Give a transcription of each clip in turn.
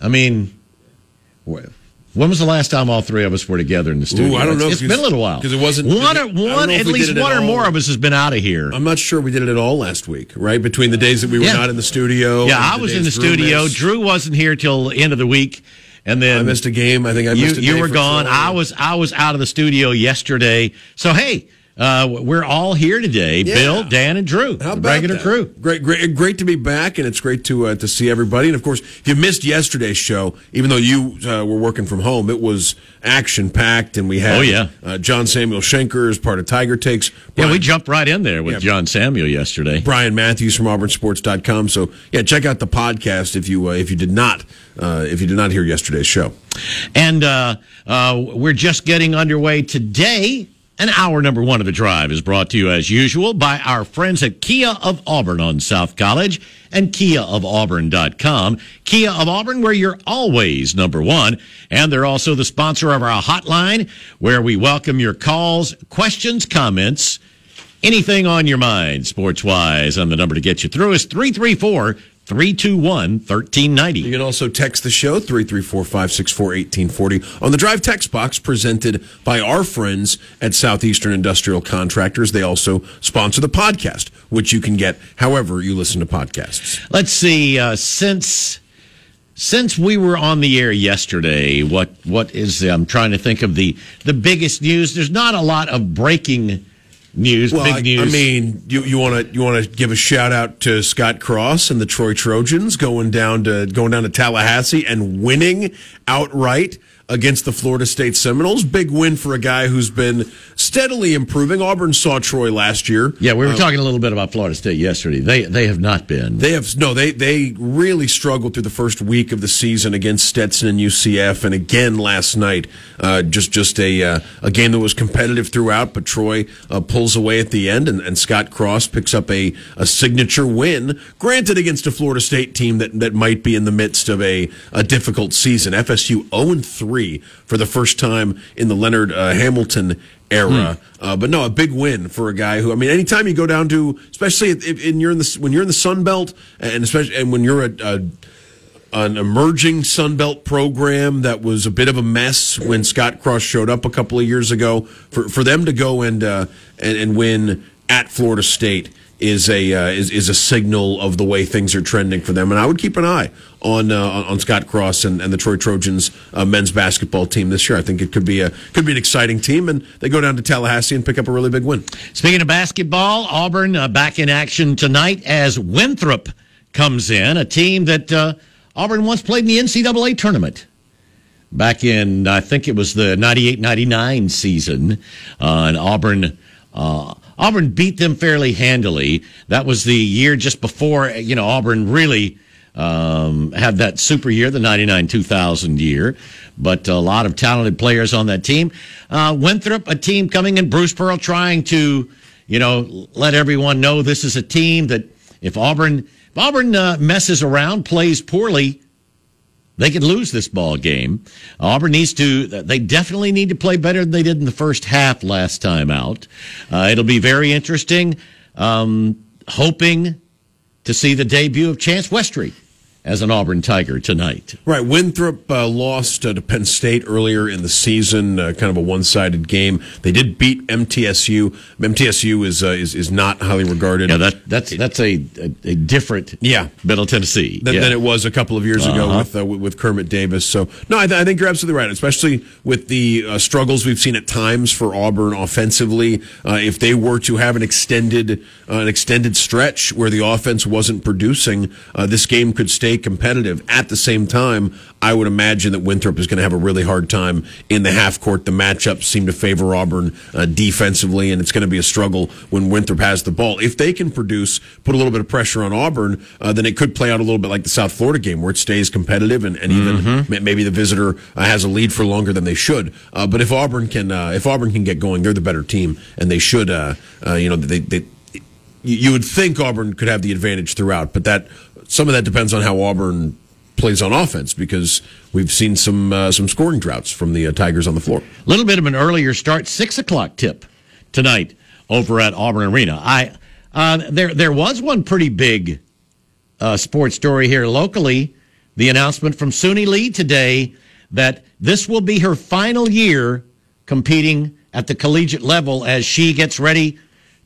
I mean, when was the last time all three of us were together in the studio? Ooh, I don't know, It's because- been a little while because it wasn't- one. Or, one at least one at or more of us has been out of here. I'm not sure we did it at all last week, right? Between the days that we were Yeah. not in the studio. yeah, I was in the studio. missed. Drew wasn't here till the end of the week, and then I missed a game. I think I you you were gone. I was I was out of the studio yesterday. So hey, uh, we're all here today. Yeah. Bill, Dan, and Drew, How about regular that? crew. Great, great, great to be back, and it's great to uh, to see everybody. And of course, if you missed yesterday's show, even though you uh, were working from home, it was action packed, and we had Oh, yeah. uh, John Samuel Shenker as part of Tiger Takes. Yeah, we jumped right in there with Yeah. John Samuel yesterday. Bryan Matthews from AuburnSports.com. So yeah, check out the podcast if you uh, if you did not uh, if you did not hear yesterday's show. And uh, uh, we're just getting underway today. And hour number one of the drive is brought to you as usual by our friends at Kia of Auburn on South College and KiaofAuburn.com. Kia of Auburn, where you're always number one. And they're also the sponsor of our hotline, where we welcome your calls, questions, comments, anything on your mind, sports wise. And the number to get you through is 334 321 1390. You can also text the show 334-564-1840 on the Drive text box presented by our friends at Southeastern Industrial Contractors. They also sponsor the podcast, which you can get however you listen to podcasts. Let's see. Uh, since since we were on the air yesterday, what what is? I'm trying to think of the the biggest news. There's not a lot of breaking news. Well, big I, news. I mean, you you want to you want to give a shout out to Scott Cross and the Troy Trojans going down to going down to Tallahassee and winning outright against the Florida State Seminoles. Big win for a guy who's been steadily improving. Auburn saw Troy last year. yeah, we were talking a little bit about Florida State yesterday. They they have not been. They have no. They they really struggled through the first week of the season against Stetson and UCF, and again last night. Uh, just just a uh, a game that was competitive throughout, but Troy uh, pulls away at the end, and, and Scott Cross picks up a, a signature win. Granted, against a Florida State team that that might be in the midst of a, a difficult season. FSU zero and three for the first time in the Leonard uh, Hamilton era. Uh, but no, a big win for a guy who I mean, anytime you go down to, especially if, if you're in the when you're in the Sun Belt, and especially and when you're a, a an emerging Sun Belt program that was a bit of a mess when Scott Cross showed up a couple of years ago. For for them to go and uh, and, and win at Florida State is a uh, is is a signal of the way things are trending for them. And I would keep an eye on uh, on, Scott Cross and, and the Troy Trojans uh, men's basketball team this year. I think it could be a could be an exciting team, and they go down to Tallahassee and pick up a really big win. Speaking of basketball, Auburn uh, back in action tonight as Winthrop comes in, a team that uh, Auburn once played in the NCAA tournament. Back in, I think it was the 98 99 season, uh, and Auburn. Uh, Auburn beat them fairly handily. That was the year just before, you know, Auburn really um, had that super year, the 99 2000 year. But a lot of talented players on that team. Uh, Winthrop, a team coming in, Bruce Pearl trying to, you know, let everyone know this is a team that if Auburn, if Auburn uh, messes around, plays poorly, they could lose this ball game. Auburn needs to. They definitely need to play better than they did in the first half last time out. Uh, it'll be very interesting. Um, hoping to see the debut of Chance Westry as an Auburn Tiger tonight. Right. Winthrop uh, lost uh, to Penn State earlier in the season, uh, kind of a one sided game. They did beat MTSU. MTSU is, uh, is, is not highly regarded. Yeah, that that's that's a a, a different Yeah. Middle Tennessee than, yeah. than it was a couple of years ago Uh-huh. with, uh, with with Kermit Davis. So no, I, th- I think you're absolutely right, especially with the uh, struggles we've seen at times for Auburn offensively. Uh, if they were to have an extended uh, an extended stretch where the offense wasn't producing, uh, this game could stay competitive. At the same time, I would imagine that Winthrop is going to have a really hard time in the half court. The matchups seem to favor Auburn uh, defensively, and it's going to be a struggle when Winthrop has the ball. If they can produce, put a little bit of pressure on Auburn, uh, then it could play out a little bit like the South Florida game, where it stays competitive, and, and even Mm-hmm. maybe the visitor uh, has a lead for longer than they should. Uh, but if Auburn can, uh, if Auburn can get going, they're the better team, and they should. Uh, uh, you know, they, they you would think Auburn could have the advantage throughout, but that some of that depends on how Auburn plays on offense because we've seen some uh, some scoring droughts from the uh, Tigers on the floor. A little bit of an earlier start, six o'clock tip tonight over at Auburn Arena. I uh, there there was one pretty big uh, sports story here locally. the announcement from Suni Lee today that this will be her final year competing at the collegiate level as she gets ready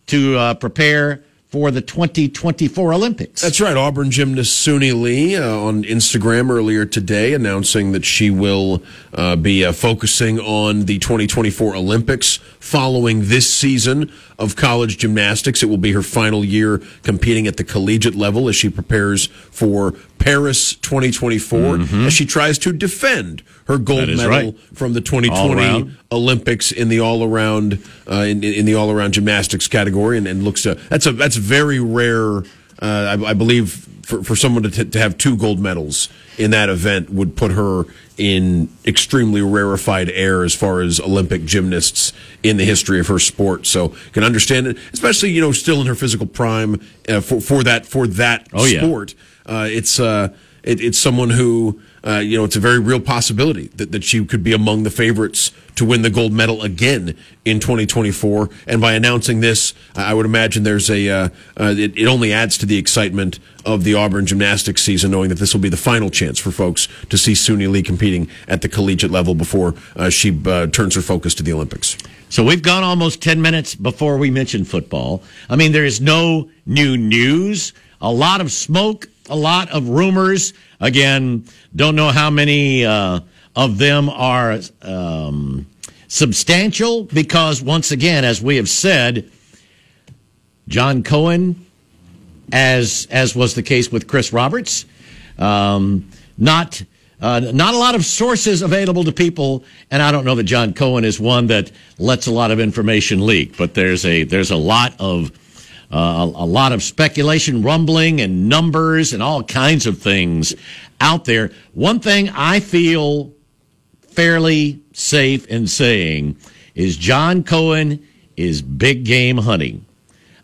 to uh, prepare for the 2024 Olympics. That's right. Auburn gymnast Suni Lee uh, on Instagram earlier today announcing that she will uh, be uh, focusing on the 2024 Olympics following this season of college gymnastics. It will be her final year competing at the collegiate level as she prepares for Paris 2024 mm-hmm. as she tries to defend her gold medal right. from the 2020 Olympics in the all around uh, in, in, the all around gymnastics category, and, and looks to that's a that's very rare. Uh, I, I, believe for, for someone to, t- to have two gold medals in that event would put her in extremely rarefied air as far as Olympic gymnasts in the history of her sport. So can understand it, especially you know still in her physical prime uh, for for that for that oh, sport. Yeah. Uh, it's uh, it, it's someone who uh, you know, it's a very real possibility that, that she could be among the favorites to win the gold medal again in 2024. And by announcing this, I would imagine there's a, uh, uh, it, it, only adds to the excitement of the Auburn gymnastics season, knowing that this will be the final chance for folks to see Suni Lee competing at the collegiate level before uh, she uh, turns her focus to the Olympics. So we've gone almost 10 minutes before we mention football. I mean, there is no new news, a lot of smoke, a lot of rumors. Again, don't know how many uh, of them are um, substantial because, once again, as we have said, John Cohen, as as was the case with Chris Roberts, um, not. Uh, not a lot of sources available to people, and I don't know that John Cohen is one that lets a lot of information leak. But there's a there's a lot of uh, a, a, lot of speculation, rumbling, and numbers, and all kinds of things out there. One thing I feel fairly safe in saying is John Cohen is big game hunting.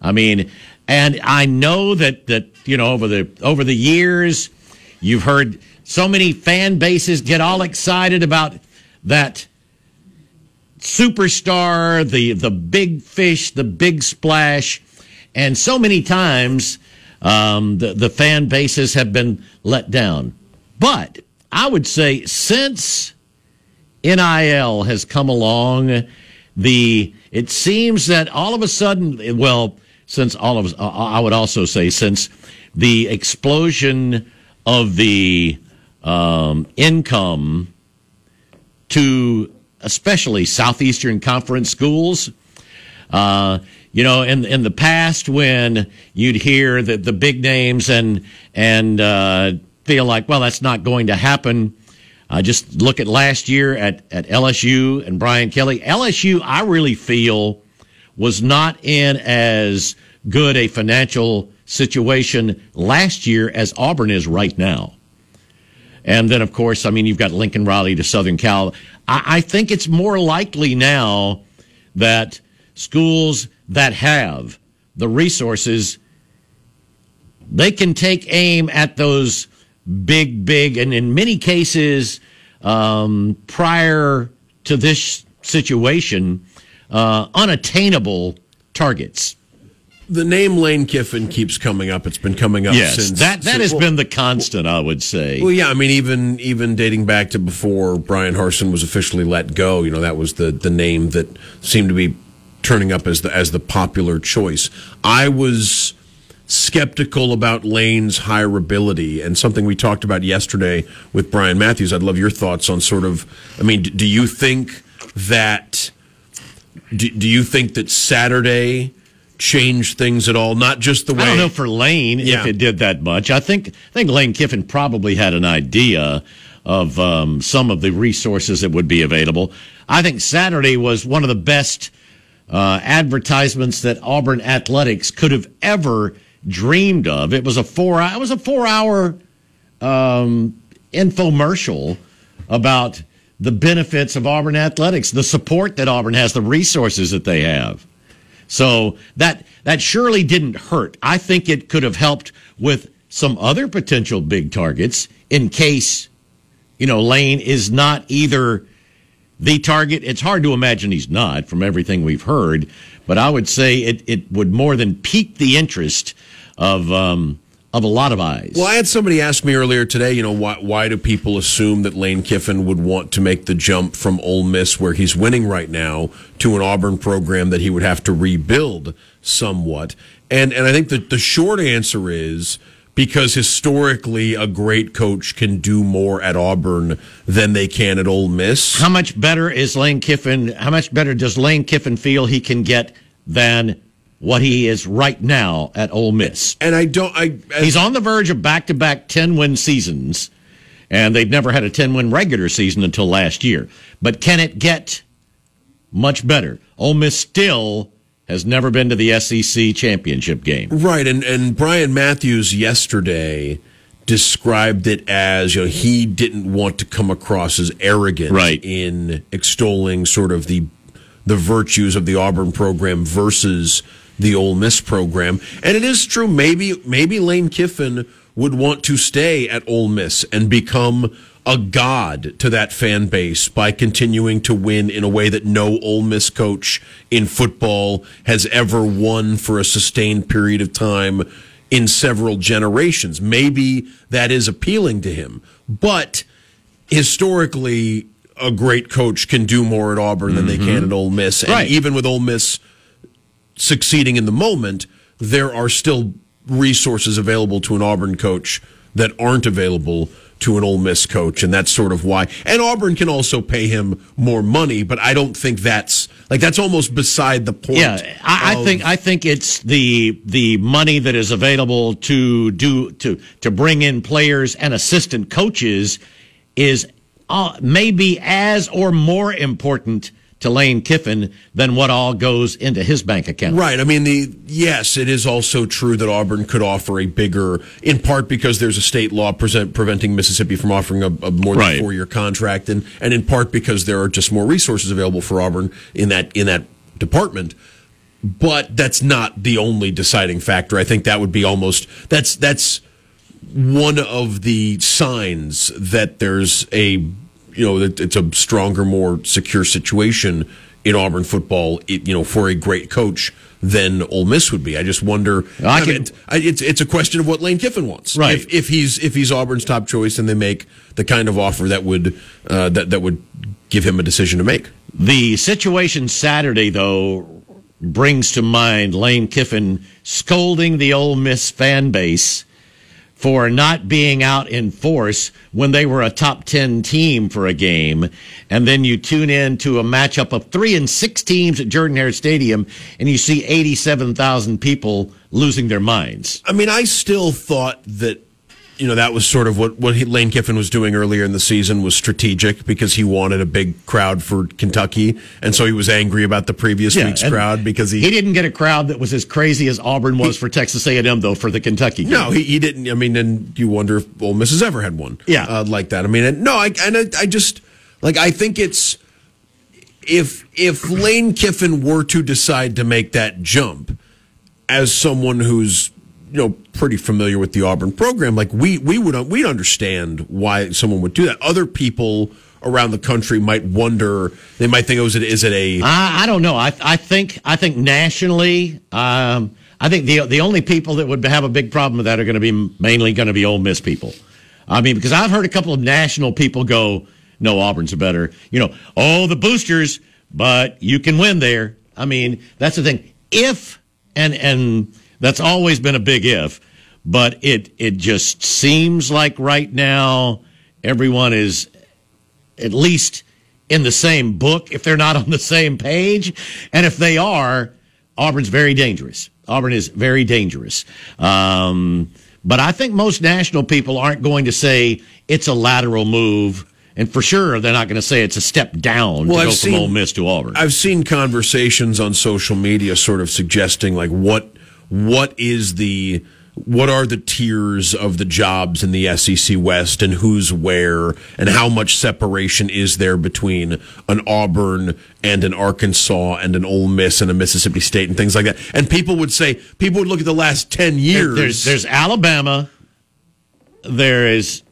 I mean, and I know that that you know over the over the years, you've heard so many fan bases get all excited about that superstar, the the big fish, the big splash and so many times, um, the, the fan bases have been let down. But I would say since NIL has come along, the it seems that all of a sudden, well, since all of I would also say since the explosion of the um, income to especially Southeastern Conference schools, uh, you know, in in the past when you'd hear the the big names and and uh, feel like, well, that's not going to happen. Uh, just look at last year at at LSU and Brian Kelly. LSU, I really feel, was not in as good a financial situation last year as Auburn is right now. And then, of course, I mean, you've got Lincoln Riley to Southern Cal. I, I think it's more likely now that schools that have the resources, they can take aim at those big, big, and in many cases, um, prior to this situation, uh, unattainable targets. The name Lane Kiffin keeps coming up. It's been coming up yes, since that that since, has well, been the constant. I would say. Well, yeah, I mean, even even dating back to before Bryan Harsin was officially let go, you know, that was the the name that seemed to be turning up as the as the popular choice. I was skeptical about Lane's hireability and something we talked about yesterday with Bryan Matthews. I'd love your thoughts on sort of. I mean, do you think that? Do, do you think that Saturday? changed things at all? Not just the way. I don't know for Lane yeah. if it did that much. I think I think Lane Kiffin probably had an idea of um, some of the resources that would be available. I think Saturday was one of the best uh, advertisements that Auburn athletics could have ever dreamed of. It was a four. It was a four-hour um, infomercial about the benefits of Auburn athletics, the support that Auburn has, the resources that they have. So that that surely didn't hurt. I think it could have helped with some other potential big targets in case you know Lane is not either the target. It's hard to imagine he's not from everything we've heard, but I would say it, it would more than pique the interest of um, of a lot of eyes. Well, I had somebody ask me earlier today, you know, why, why do people assume that Lane Kiffin would want to make the jump from Ole Miss, where he's winning right now, to an Auburn program that he would have to rebuild somewhat? And and I think that the short answer is because historically a great coach can do more at Auburn than they can at Ole Miss. How much better is Lane Kiffin? How much better does Lane Kiffin feel he can get than what he is right now at Ole Miss? And I don't. I he's on the verge of back to back ten win seasons, and they've never had a ten win regular season until last year. But can it get much better? Ole Miss still has never been to the SEC championship game. Right, and and Bryan Matthews yesterday described it as you know he didn't want to come across as arrogant right. in extolling sort of the the virtues of the Auburn program versus the Ole Miss program. And it is true maybe maybe Lane Kiffin would want to stay at Ole Miss and become a god to that fan base by continuing to win in a way that no Ole Miss coach in football has ever won for a sustained period of time in several generations. Maybe that is appealing to him, but historically, a great coach can do more at Auburn than mm-hmm. they can at Ole Miss, and right. even with Ole Miss succeeding in the moment, there are still resources available to an Auburn coach that aren't available to an Ole Miss coach, and that's sort of why. And Auburn can also pay him more money, but I don't think that's like that's almost beside the point. Yeah, I, I think I think it's the the money that is available to do to to bring in players and assistant coaches is uh, maybe as or more important to Lane Kiffin than what all goes into his bank account. Right. I mean, the yes, it is also true that Auburn could offer a bigger, in part because there's a state law present, preventing Mississippi from offering a, a more than right. four year contract, and and in part because there are just more resources available for Auburn in that in that department. But that's not the only deciding factor. I think that would be almost that's that's one of the signs that there's a you know, it's a stronger, more secure situation in Auburn football, you know, for a great coach than Ole Miss would be. I just wonder. I, I mean, it's it's a question of what Lane Kiffin wants. Right. If, if, he's if he's Auburn's top choice, and they make the kind of offer that would uh, that that would give him a decision to make. The situation Saturday, though, brings to mind Lane Kiffin scolding the Ole Miss fan base for not being out in force when they were a top 10 team for a game. And then you tune in to a matchup of three and six teams at Jordan Hare Stadium and you see 87,000 people losing their minds. I mean, I still thought that you know that was sort of what what Lane Kiffin was doing earlier in the season was strategic because he wanted a big crowd for Kentucky, and so he was angry about the previous yeah, week's crowd because he he didn't get a crowd that was as crazy as Auburn was he, for Texas A and M though for the Kentucky. Game. No, he, he didn't. I mean, and you wonder if Ole Miss has ever had one, yeah, uh, like that. I mean, no, I and I, I just like I think it's if if Lane Kiffin were to decide to make that jump as someone who's you know pretty familiar with the Auburn program, like we we would we'd understand why someone would do that. Other people around the country might wonder. They might think, "Oh, is it is it a?" I, don't know. I I think I think nationally, um, I think the the only people that would have a big problem with that are going to be mainly going to be Ole Miss people. I mean, because I've heard a couple of national people go, "No, Auburn's a better." You know, oh, the boosters, but you can win there. I mean, that's the thing. If and and that's always been a big if, but it it just seems like right now everyone is at least in the same book if they're not on the same page, and if they are, Auburn's very dangerous. Auburn is very dangerous. Um, but I think most national people aren't going to say it's a lateral move. And for sure, they're not going to say it's a step down well, to I've go seen, from Ole Miss to Auburn. I've seen conversations on social media sort of suggesting like what what is the what are the tiers of the jobs in the SEC West and who's where and how much separation is there between an Auburn and an Arkansas and an Ole Miss and a Mississippi State and things like that. And people would say people would look at the last 10 years. There's there's Alabama there is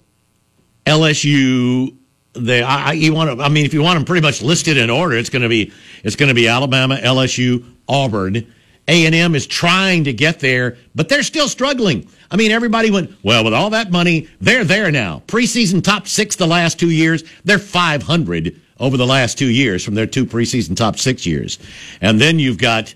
LSU they I, you want to I mean if you want them pretty much listed in order it's going to be it's going to be Alabama, LSU, Auburn A&M is trying to get there, but they're still struggling. I mean, everybody went, well, with all that money, they're there now. Preseason top six the last two years. They're 500 over the last two years from their two preseason top six years. And then you've got,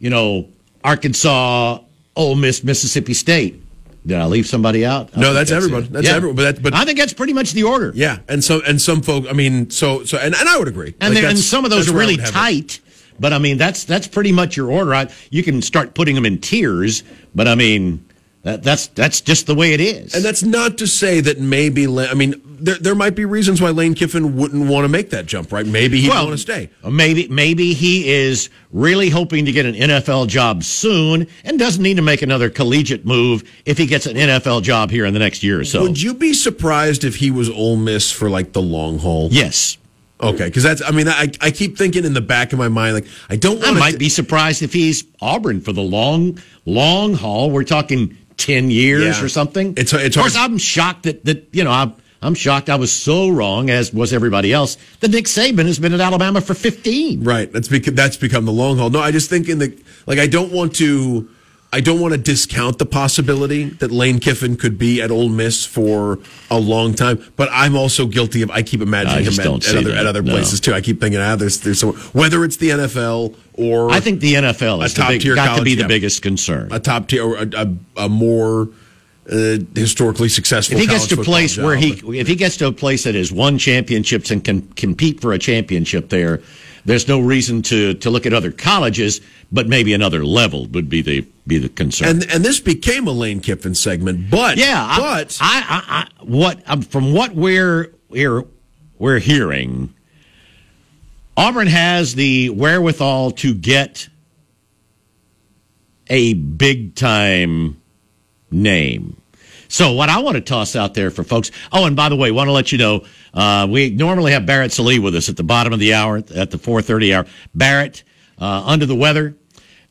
you know, Arkansas, Ole Miss, Mississippi State. Did I leave somebody out? I No, think that's everyone. it. That's everyone. But that, but I think that's pretty much the order. yeah, and so and some folk. I mean, so so and, and I would agree. And, Like, there- and some of those are really tight. But I mean, that's that's pretty much your order. I, you can start putting them in tiers, but I mean, that, that's that's just the way it is. And that's not to say that maybe. I mean, there there might be reasons why Lane Kiffin wouldn't want to make that jump, right? Maybe he'd want to stay. Uh, maybe maybe he is really hoping to get an NFL job soon and doesn't need to make another collegiate move if he gets an NFL job here in the next year or so. Would you be surprised if he was Ole Miss for like the long haul? yes. Okay, because that's. I mean, I I keep thinking in the back of my mind, like I don't. I might be surprised if he's Auburn for the long long haul. We're talking 10 years Yeah. or something. It's- it's of course, hard- I'm shocked that, that you know, I'm, I'm shocked I was so wrong, as was everybody else, that Nick Saban has been at Alabama for 15. Right. That's become that's become the long haul. No, I just think in the like I don't want to I don't want to discount the possibility that Lane Kiffin could be at Ole Miss for a long time, but I'm also guilty of I keep I imagining just him at, at other at other no. places too. I keep thinking ah there's there's whether it's the NFL or I think the NFL is A the big, top-tier got to be the yeah. biggest concern. a top tier or a, a, a more uh, historically successful if he gets to a place where job. he if he gets to a place that has won championships and can compete for a championship there there's no reason to to look at other colleges but maybe another level would be the be the concern and and this became a Lane Kiffin segment, but yeah but I, I, I what um, from what we're we're we're hearing Auburn has the wherewithal to get a big time name. So what I want to toss out there for folks. Oh, and by the way, want to let you know uh, we normally have Barrett Sallee with us at the bottom of the hour at the 4:30 hour. Barrett uh, under the weather,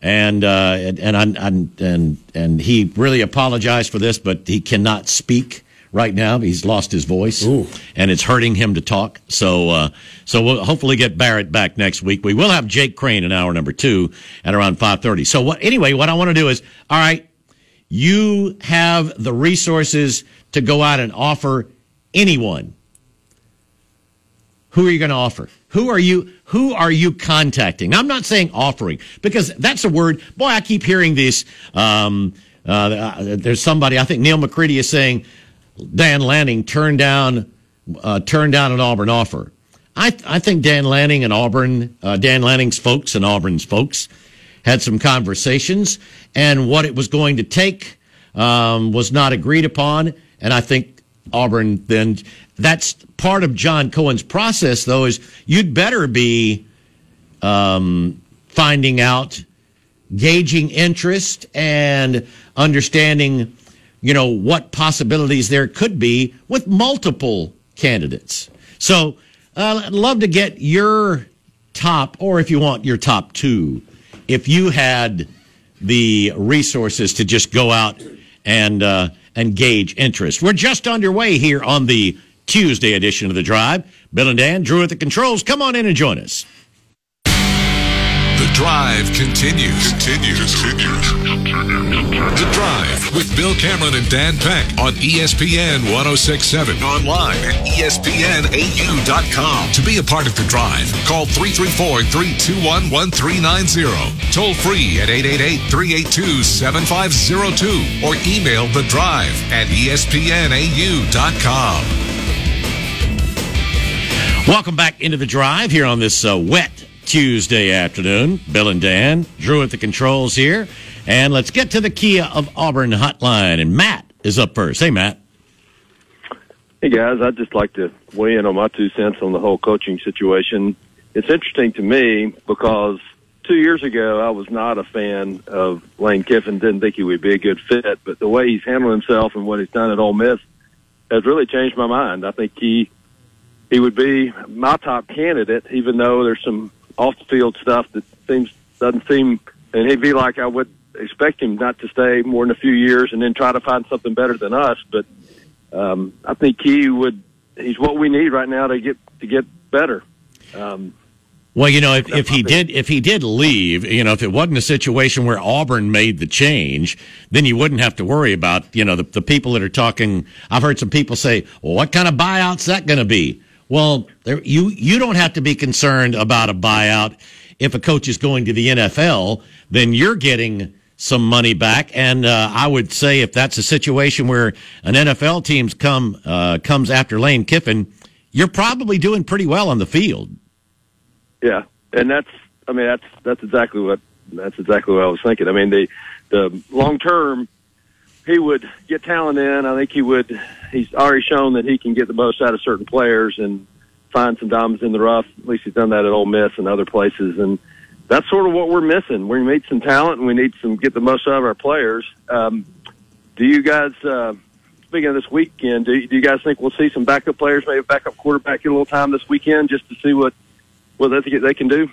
and uh, and and, I'm- and and he really apologized for this, but he cannot speak right now. He's lost his voice, Ooh. and it's hurting him to talk. So uh, so we'll hopefully get Barrett back next week. We will have Jake Crain in hour number two at around 5:30. So what? Anyway, what I want to do is all right you have the resources to go out and offer anyone. Who are you going to offer? Who are you who are you contacting? I'm not saying offering because that's a word. Boy i keep hearing this um, uh, there's somebody i think neil mccready is saying dan lanning turned down uh, turned down an auburn offer. I, I think Dan Lanning and Auburn, uh, Dan Lanning's folks and Auburn's folks had some conversations, and what it was going to take um, was not agreed upon. And I think Auburn then that's part of John Cohen's process, though, is you'd better be um, finding out, gauging interest, and understanding, you know, what possibilities there could be with multiple candidates. So, uh, I'd love to get your top, or if you want your top two, if you had the resources to just go out and uh, and gauge interest. We're just underway here on the Tuesday edition of the Drive. Bill and Dan, Drew at the controls. Come on in and join us. The drive continues. Continues. Continues. The drive with Bill Cameron and Dan Peck on ESPN 1067. Online at ESPNAU.com. To be a part of the drive, call 334 321 1390. Toll free at 888 382 7502 or email the drive at ESPNAU.com. Welcome back into the drive here on this uh, wet Tuesday afternoon. Bill and Dan, Drew at the controls here. And let's get to the Kia of Auburn hotline. And Matt is up first. Hey, Matt. Hey guys, I'd just like to weigh in on my two cents on the whole coaching situation. It's interesting to me because two years ago I was not a fan of Lane Kiffin, didn't think he would be a good fit, but the way he's handled himself and what he's done at Ole Miss has really changed my mind. I think he he would be my top candidate, even though there's some off the field stuff that seems doesn't seem and he'd be like I would expect him not to stay more than a few years and then try to find something better than us, but um, I think he would. He's what we need right now to get to get better. Um, Well, you know, if, if he did if he did leave, you know, if it wasn't a situation where Auburn made the change, then you wouldn't have to worry about, you know, the, the people that are talking. I've heard some people say, "Well, what kind of buyout's that going to be?" Well, there, you you don't have to be concerned about a buyout if a coach is going to the NFL. Then you're getting some money back, and uh, I would say if that's a situation where an NFL team's come uh, comes after Lane Kiffin, you're probably doing pretty well on the field. Yeah, and that's I mean that's that's exactly what that's exactly what I was thinking. I mean the the long term he would get talent in. I think he would. He's already shown that he can get the most out of certain players and find some diamonds in the rough. At least he's done that at Ole Miss and other places, and that's sort of what we're missing. We need some talent, and we need some get the most out of our players. Um, do you guys? Uh, speaking of this weekend, do, do you guys think we'll see some backup players, maybe backup quarterback, get a little time this weekend just to see what what they, they can do?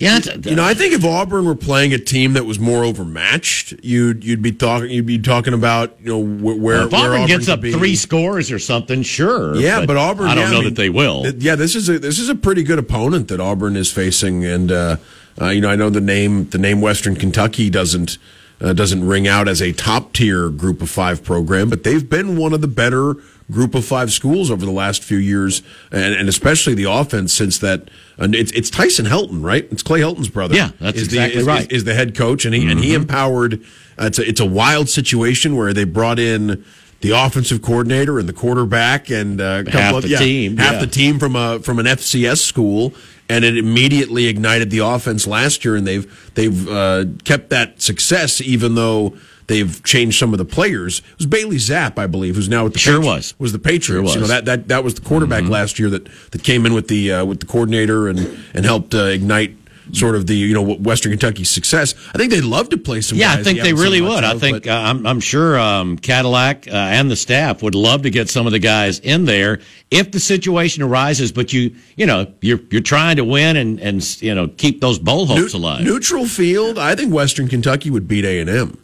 Yeah, you know, I think if Auburn were playing a team that was more overmatched, you'd you'd be talking you'd be talking about you know where well, if where Auburn, Auburn gets up be. three scores or something, sure. Yeah, but, but Auburn. I don't yeah, know I mean, that they will. Th- yeah, this is a this is a pretty good opponent that Auburn is facing, and uh, uh, you know I know the name the name Western Kentucky doesn't. Uh, doesn't ring out as a top tier group of five program, but they've been one of the better group of five schools over the last few years, and, and especially the offense since that. And it's, it's Tyson Helton, right? It's Clay Helton's brother. Yeah, that's is exactly the, is, right. Is, is, the head coach, and he mm-hmm. and he empowered. Uh, it's a, it's a wild situation where they brought in the offensive coordinator and the quarterback and uh, a half of, the yeah, team, half yeah. the team from a from an FCS school, and it immediately ignited the offense last year, and they've they've uh, kept that success even though they've changed some of the players. It was Bailey Zappe, I believe, who's now with the sure Patriots, was was the Patriots. Sure was. You know that that that was the quarterback Mm-hmm. last year that that came in with the uh, with the coordinator and and helped uh, ignite. Sort of the you know Western Kentucky's success. I think they'd love to play some. Yeah, guys I think they really would. I think uh, I'm, I'm sure um, Cadillac uh, and the staff would love to get some of the guys in there if the situation arises. But you you know you're you're trying to win and and you know keep those bowl hopes Neu- alive. Neutral field. I think Western Kentucky would beat A and M.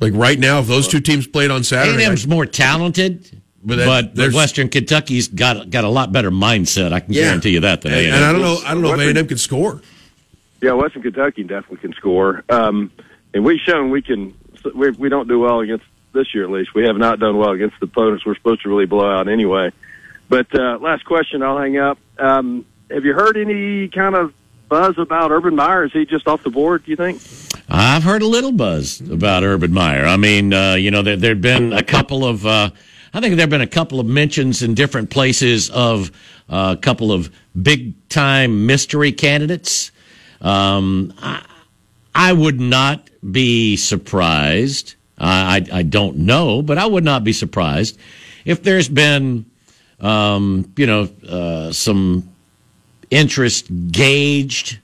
Like right now, if those two teams played on Saturday, A&M's I- more talented, But but, that- but, there's- Western Kentucky's got got a lot better mindset. I can Yeah. guarantee you that than and, A&M. I don't know. I don't know if A&M can score. Yeah, Western Kentucky definitely can score, um, and we've shown we can. We, we don't do well against this year, at least. We have not done well against the opponents we're supposed to really blow out anyway. But uh, last question, I'll hang up. Um, have you heard any kind of buzz about Urban Meyer? Is he just off the board? Do you think? I've heard a little buzz about Urban Meyer. I mean, uh, you know, there there'd been a couple of, uh, I think there've been a couple of mentions in different places of uh, a couple of big time mystery candidates. Um, I, I would not be surprised. I, I I don't know, but I would not be surprised if there's been, um, you know, uh, some interest gauged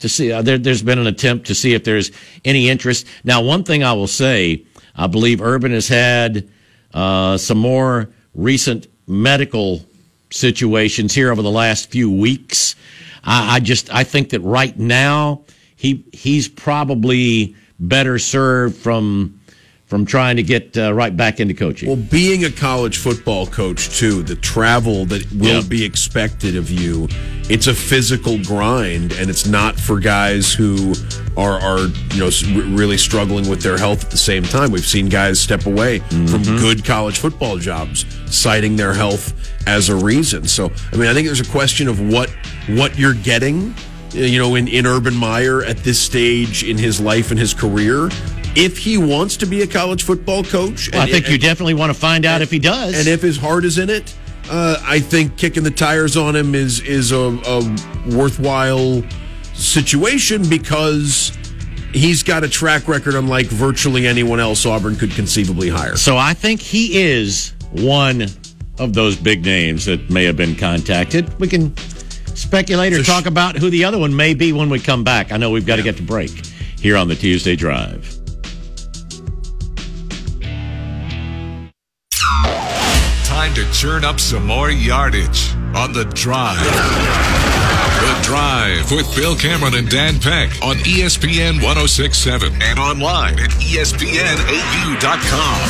to see. Uh, there, there's been an attempt to see if there's any interest. Now, one thing I will say, I believe Urban has had uh, some more recent medical situations here over the last few weeks. I, I just I think that right now he he's probably better served from from trying to get uh, right back into coaching. Well, being a college football coach too, the travel that will Yeah. be expected of you, it's a physical grind, and it's not for guys who are are you know really struggling with their health at the same time. We've seen guys step away from good college football jobs, citing their health as a reason. So, I mean, I think there's a question of what what you're getting. You know, in, in Urban Meyer at this stage in his life and his career, if he wants to be a college football coach, Well, I and- think you definitely want to find out if he does. and if his heart is in it, uh, I think kicking the tires on him is is a, a worthwhile situation because he's got a track record unlike virtually anyone else Auburn could conceivably hire. So I think he is one of those big names that may have been contacted. We can speculate or talk about who the other one may be when we come back. I know we've got to get to break here on the Tuesday Drive. Time to churn up some more yardage on the drive. The Drive with Bill Cameron and Dan Peck on ESPN 1067 and online at ESPNAU.com.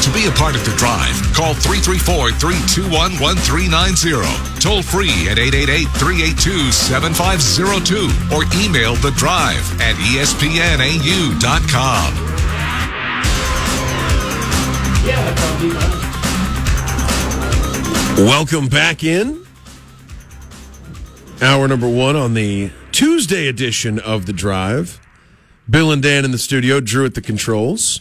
To be a part of The Drive, call 334 321 1390. Toll free at 888 382 7502 or email The Drive at ESPNAU.com. Welcome back in. Hour number one on the Tuesday edition of The Drive. Bill and Dan in the studio, Drew at the controls,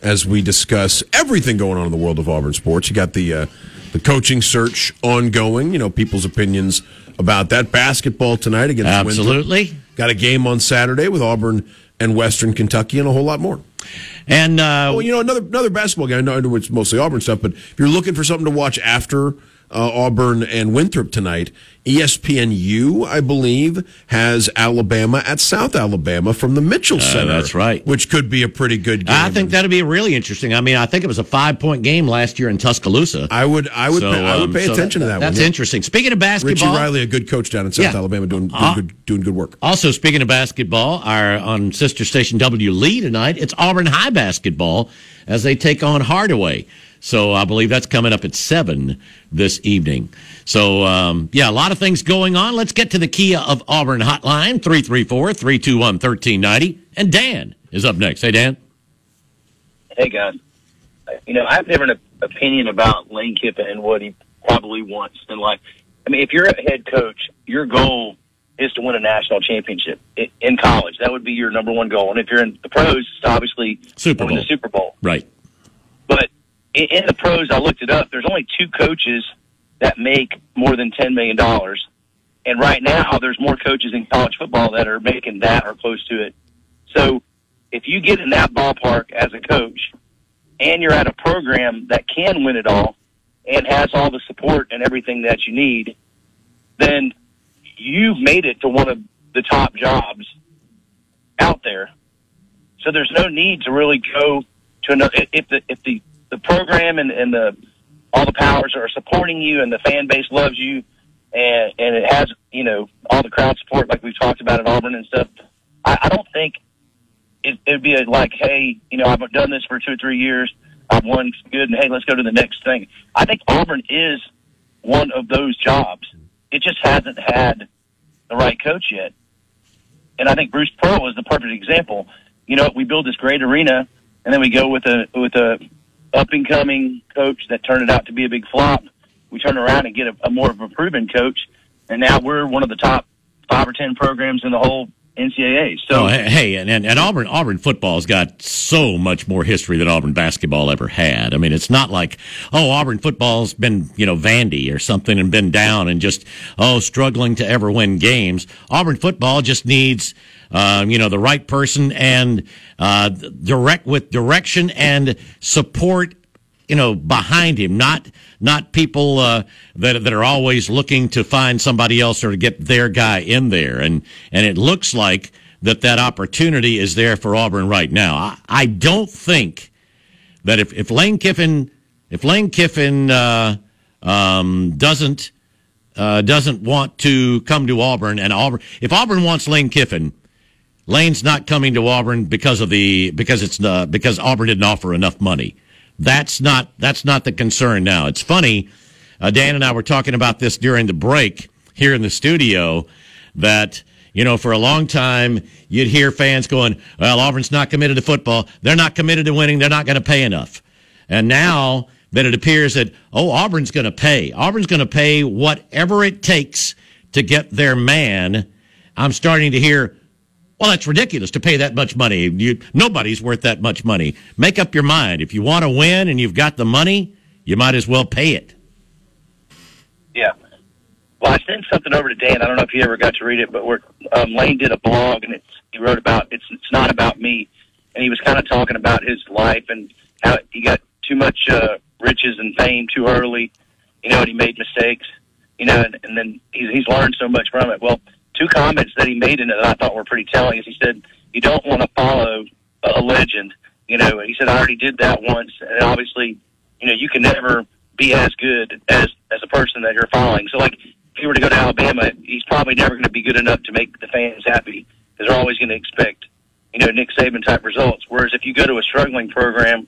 as we discuss everything going on in the world of Auburn sports. You got the uh, the coaching search ongoing. You know people's opinions about that. Basketball tonight against. Absolutely. Got a game on Saturday with Auburn and Western Kentucky, and a whole lot more. And uh, Well, you know, another another basketball game. I know, I know it's mostly Auburn stuff, but if you're looking for something to watch after uh, Auburn and Winthrop tonight, ESPNU, I believe, has Alabama at South Alabama from the Mitchell Center. Uh, that's right. Which could be a pretty good game. I think that'd be really interesting. I mean, I think it was a five point game last year in Tuscaloosa. I would I would So, pay, I would um, pay so attention to that That's one. interesting. Speaking of basketball, Richie Riley, a good coach down in South Yeah. Alabama, doing doing, Uh, good doing good work. Also, speaking of basketball, our on sister station W Lee tonight, it's Auburn High basketball as they take on Hardaway. So I believe that's coming up at seven this evening. So um, yeah, a lot of things going on. Let's get to the Kia of Auburn hotline 334-321-1390. And Dan is up next. Hey Dan. hey guys, you know I have different opinion about Lane Kiffin and what he probably wants in life. I mean, if you're a head coach, your goal is to win a national championship in college. That would be your number one goal. And if you're in the pros, it's obviously Super win Bowl. the Super Bowl. Right. But in, in the pros, I looked it up. There's only two coaches that make more than ten million dollars, and right now there's more coaches in college football that are making that or close to it. So if you get in that ballpark as a coach, and you're at a program that can win it all and has all the support and everything that you need, then you've made it to one of the top jobs out there. So there's no need to really go to another. If the if the the program and, and the all the powers are supporting you and the fan base loves you, and and it has you know all the crowd support like we've talked about at Auburn and stuff. I, I don't think it, it'd be a, like, hey, you know, I've done this for two or three years. I've won good, and hey, let's go to the next thing. I think Auburn is one of those jobs. It just hasn't had the right coach yet. And I think Bruce Pearl is the perfect example. You know, we build this great arena, and then we go with a with a up and coming coach that turned out to be a big flop. We turn around and get a, a more of a proven coach, and now we're one of the top five or ten programs in the whole NCAA. So Oh, hey, and, and, and Auburn Auburn football's got so much more history than Auburn basketball ever had. I mean, it's not like oh, Auburn football's been you know Vandy or something and been down and just oh struggling to ever win games. Auburn football just needs um, you know the right person and uh, direct with direction and support you know behind him not not people uh, that that are always looking to find somebody else or to get their guy in there and and it looks like that that opportunity is there for Auburn right now I, I don't think that if, if Lane Kiffin if Lane Kiffin uh, um, doesn't uh, doesn't want to come to Auburn and Auburn if Auburn wants Lane Kiffin Lane's not coming to Auburn because of the because it's uh, because Auburn didn't offer enough money. That's not that's not the concern now. It's funny. Uh, Dan and I were talking about this during the break here in the studio. That you know, for a long time, you'd hear fans going, "Well, Auburn's not committed to football. They're not committed to winning. They're not going to pay enough." And now that it appears that oh, Auburn's going to pay. Auburn's going to pay whatever it takes to get their man. I'm starting to hear well, that's ridiculous to pay that much money. You, nobody's worth that much money. Make up your mind. If you want to win and you've got the money, you might as well pay it. Yeah. Well, I sent something over to Dan. I don't know if you ever got to read it, but we're, um, Lane did a blog and it's, he wrote about it's it's not about me, and he was kind of talking about his life and how he got too much uh, riches and fame too early, you know, and he made mistakes, you know, and, and then he's he's learned so much from it. Well, two comments that he made in it that I thought were pretty telling is he said you don't want to follow a legend, you know. He said I already did that once, and obviously, you know, you can never be as good as as a person that you're following. So like if he were to go to Alabama, he's probably never going to be good enough to make the fans happy because they're always going to expect, you know, Nick Saban type results. Whereas if you go to a struggling program,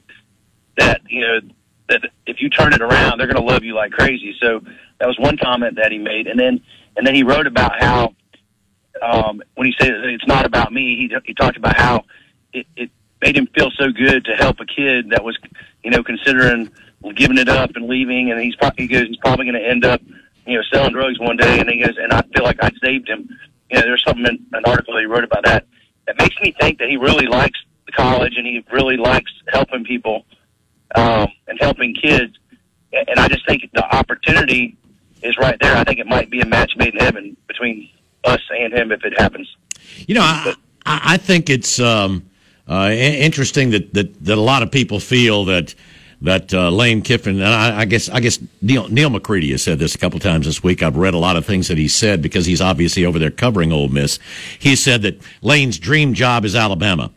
that you know that if you turn it around, they're going to love you like crazy. So that was one comment that he made, and then and then he wrote about how um, when he said it's not about me, he he talked about how it, it made him feel so good to help a kid that was, you know, considering giving it up and leaving, and he's probably he goes he's probably going to end up, you know, selling drugs one day, and he goes, and I feel like I saved him. You know, there's something in an article he wrote about that that makes me think that he really likes the college and he really likes helping people um, and helping kids. And I just think the opportunity is right there. I think it might be a match made in heaven between us and him if it happens. You know, I, I think it's um, uh, interesting that, that, that a lot of people feel that that uh, Lane Kiffin, and I, I, guess I guess Neal, Neal McCready has said this a couple times this week. I've read a lot of things that he said because he's obviously over there covering Ole Miss. He said that Lane's dream job is Alabama.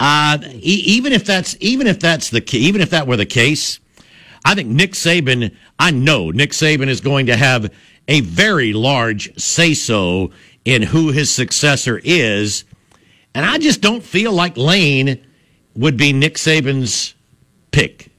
Uh, even if that's even if that's the even if that were the case, I think Nick Saban. I know Nick Saban is going to have a very large say so in who his successor is, and I just don't feel like Lane would be Nick Saban's pick.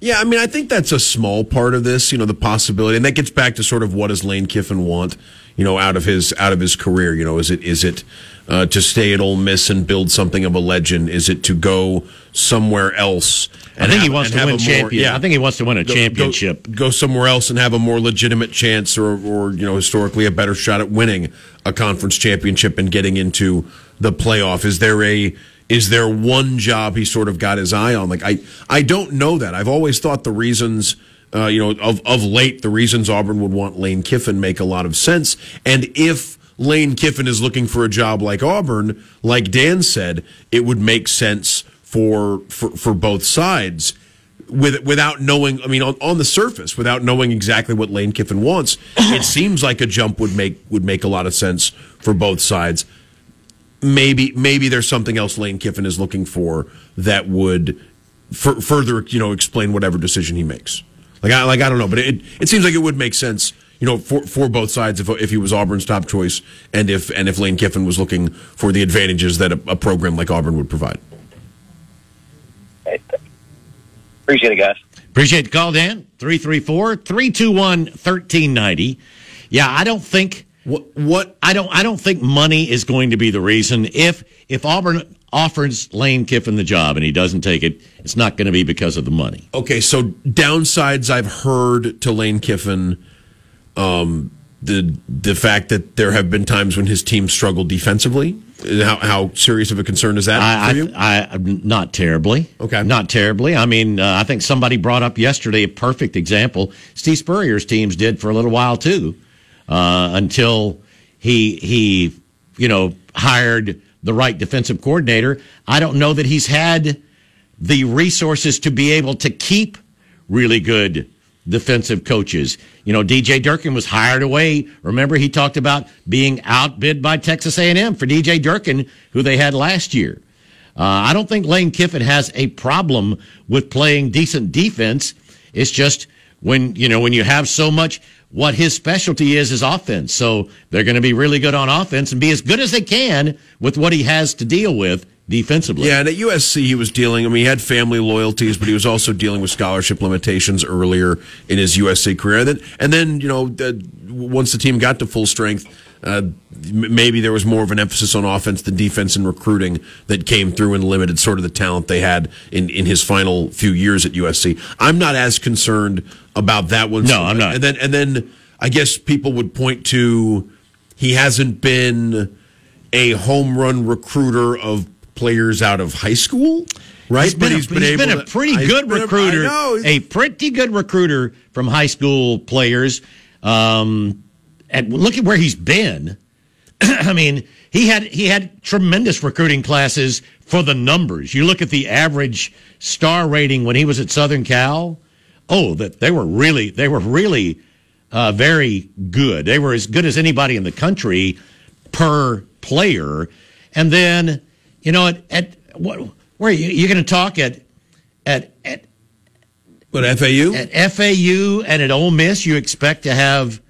Yeah, I mean, I think that's a small part of this. You know, the possibility, and that gets back to sort of what does Lane Kiffin want? You know, out of his out of his career. You know, is it is it uh, to stay at Ole Miss and build something of a legend? Is it to go somewhere else? I think have, he wants to win a champion. Yeah, I think he wants to win a go, championship. Go, go, somewhere else and have a more legitimate chance, or, or you know, historically a better shot at winning a conference championship and getting into the playoff. Is there a is there one job he sort of got his eye on? Like I, I don't know that. I've always thought the reasons, uh, you know, of of late, the reasons Auburn would want Lane Kiffin make a lot of sense. And if Lane Kiffin is looking for a job like Auburn, like Dan said, it would make sense for for, for both sides. With, without knowing, I mean, on, on the surface, without knowing exactly what Lane Kiffin wants, it seems like a jump would make would make a lot of sense for both sides maybe maybe there's something else Lane Kiffin is looking for that would f- further you know explain whatever decision he makes. Like I like I don't know, but it it seems like it would make sense. You know, for, for both sides, if, if he was Auburn's top choice, and if and if Lane Kiffin was looking for the advantages that a, a program like Auburn would provide. Appreciate it, guys. Appreciate the call, Dan. 334 321 1390. Yeah, I don't think what, what I don't I don't think money is going to be the reason. If if Auburn offers Lane Kiffin the job and he doesn't take it, it's not going to be because of the money. Okay, so downsides I've heard to Lane Kiffin, um, the the fact that there have been times when his team struggled defensively. How, how serious of a concern is that I, for you? I, I, not terribly. Okay, not terribly. I mean, uh, I think somebody brought up yesterday a perfect example. Steve Spurrier's teams did for a little while too uh, until he he you know hired the right defensive coordinator. I don't know that he's had the resources to be able to keep really good defensive coaches. You know, DJ Durkin was hired away. Remember, he talked about being outbid by Texas A&M for DJ Durkin, who they had last year. Uh, I don't think Lane Kiffin has a problem with playing decent defense. It's just when you know when you have so much what his specialty is is offense. So they're going to be really good on offense and be as good as they can with what he has to deal with defensively. Yeah, and at USC he was dealing. I mean, he had family loyalties, but he was also dealing with scholarship limitations earlier in his USC career. And then, and then you know, once the team got to full strength. Uh, maybe there was more of an emphasis on offense than defense and recruiting that came through and limited sort of the talent they had in, in his final few years at USC. I'm not as concerned about that one. No, I'm not. And then and then I guess people would point to he hasn't been a home run recruiter of players out of high school. Right, he's been, but he's been, he's been a pretty to, good recruiter. A pretty good recruiter from high school players. Um, and look at where he's been. I mean, he had he had tremendous recruiting classes for the numbers. You look at the average star rating when he was at Southern Cal oh, that they were really, they were really uh, very good. They were as good as anybody in the country per player. And then, you know, at, at what, where are you, you're going to talk at, at, at, what, FAU? At FAU and at Ole Miss, you expect to have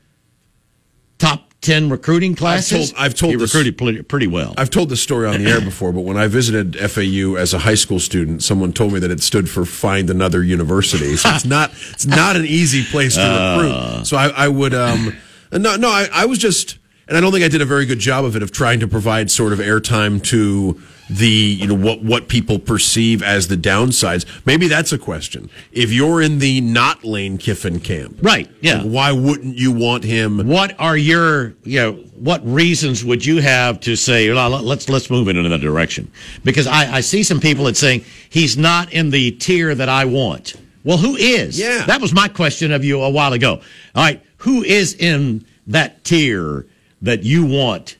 top ten recruiting classes. told- I've told he this- recruited pretty, pretty well. I've told this story on the air before, but when I visited FAU as a high school student, someone told me that it stood for find another university. So it's not it's not an easy place to Uh. recruit. So I, I would um no no I, I was just and I don't think I did a very good job of it of trying to provide sort of airtime to the you know what what people perceive as the downsides. Maybe that's a question. If you're in the not Lane Kiffin camp, right? Yeah. why wouldn't you want him? what are your you know what reasons would you have to say "Well, let's let's move in another direction because I, I see some people that saying he's not in the tier that I want. Well, who is? Yeah. that was my question of you a while ago. All right, who is in that tier that you want?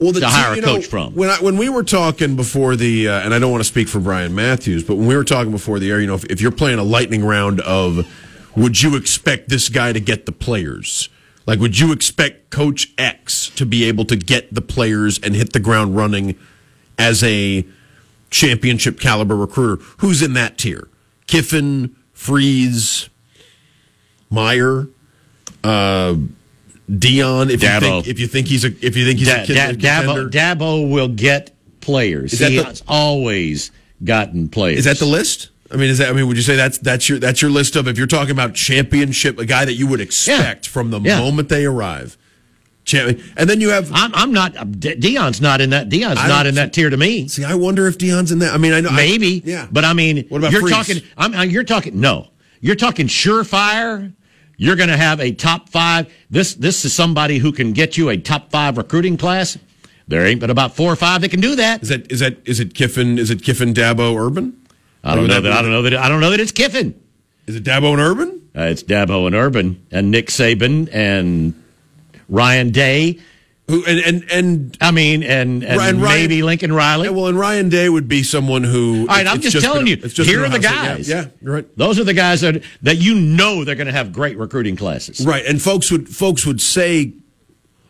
Well, the to hire a know, coach from. When I, when we were talking before the, uh, and I don't want to speak for Bryan Matthews, but when we were talking before the air, you know, if, if you're playing a lightning round of, would you expect this guy to get the players? Like, would you expect Coach X to be able to get the players and hit the ground running as a championship caliber recruiter? Who's in that tier? Kiffin, Freeze, Meyer, uh, Deion. If you think if you think he's a if you think he's Da- a kid, Da- a Dabo, contender. Dabo will get players. Is he the- has always gotten players. Is that the list? I mean, is that? I mean, would you say that's that's your that's your list of if you're talking about championship, a guy that you would expect from the Yeah. moment they arrive, Champion, and then you have. I'm, I'm not. De- Deion's not in that. Deion's I not in that tier to me. See, I wonder if Deion's in that. I mean, I know I- Maybe. yeah, But I mean, What about you're Freeze? talking. I'm, uh, you're talking. No, you're talking surefire. You're going to have a top five. This this is somebody who can get you a top five recruiting class. There ain't but about four or five that can do that. Is that is that is it Kiffin? Is it Kiffin, Dabo, Urban? I don't know that. I don't know that. I don't know that it's Kiffin. Is it Dabo and Urban? Uh, it's Dabo and Urban and Nick Saban and Ryan Day. Who and and and. I mean, and, and Ryan- Ryan- maybe Lincoln Riley. yeah, well, and Ryan Day would be someone who. All right, I'm it's just telling been- you, just here are the guys. Yeah, yeah, you're right. Those are the guys that that you know they're going to have great recruiting classes. Right, and folks would folks would say,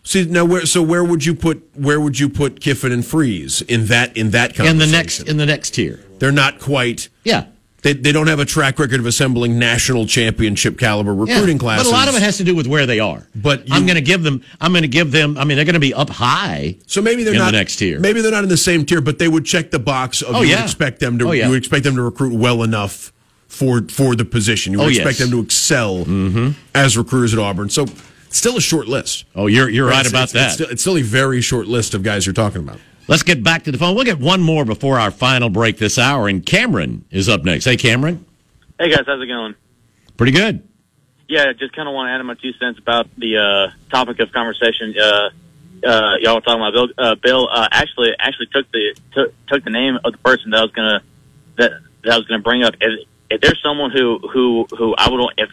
see now where so where would you put where would you put Kiffin and Freeze in that in that In the next in the next tier. they're not quite. Yeah. They, they don't have a track record of assembling national championship caliber recruiting Yeah. classes. But a lot of it has to do with where they are. But you- I'm going to give them. I'm going to give them. I mean, they're going to be up high. so maybe they're in not the next tier. Maybe they're not in the same tier, but they would check the box of Oh, you yeah. would expect them to Oh, yeah. you would expect them to recruit well enough for for the position. You would Oh, expect yes. Mm-hmm. them to excel as recruiters at Auburn. So still a short list. Oh, you're you're right It's- about it's- that. It's still, it's still a very short list of guys you're talking about. Let's get back to the phone. We'll get one more before our final break this hour. And Cameron is up next. Hey, Cameron. Hey guys, how's it going? Pretty good. Yeah, just kind of want to add my two cents about the uh, topic of conversation. Uh, uh, y'all were talking about Bill. Uh, Bill uh, actually actually took the took, took the name of the person that I was gonna that that I was gonna bring up. If, if there's someone who who who I would if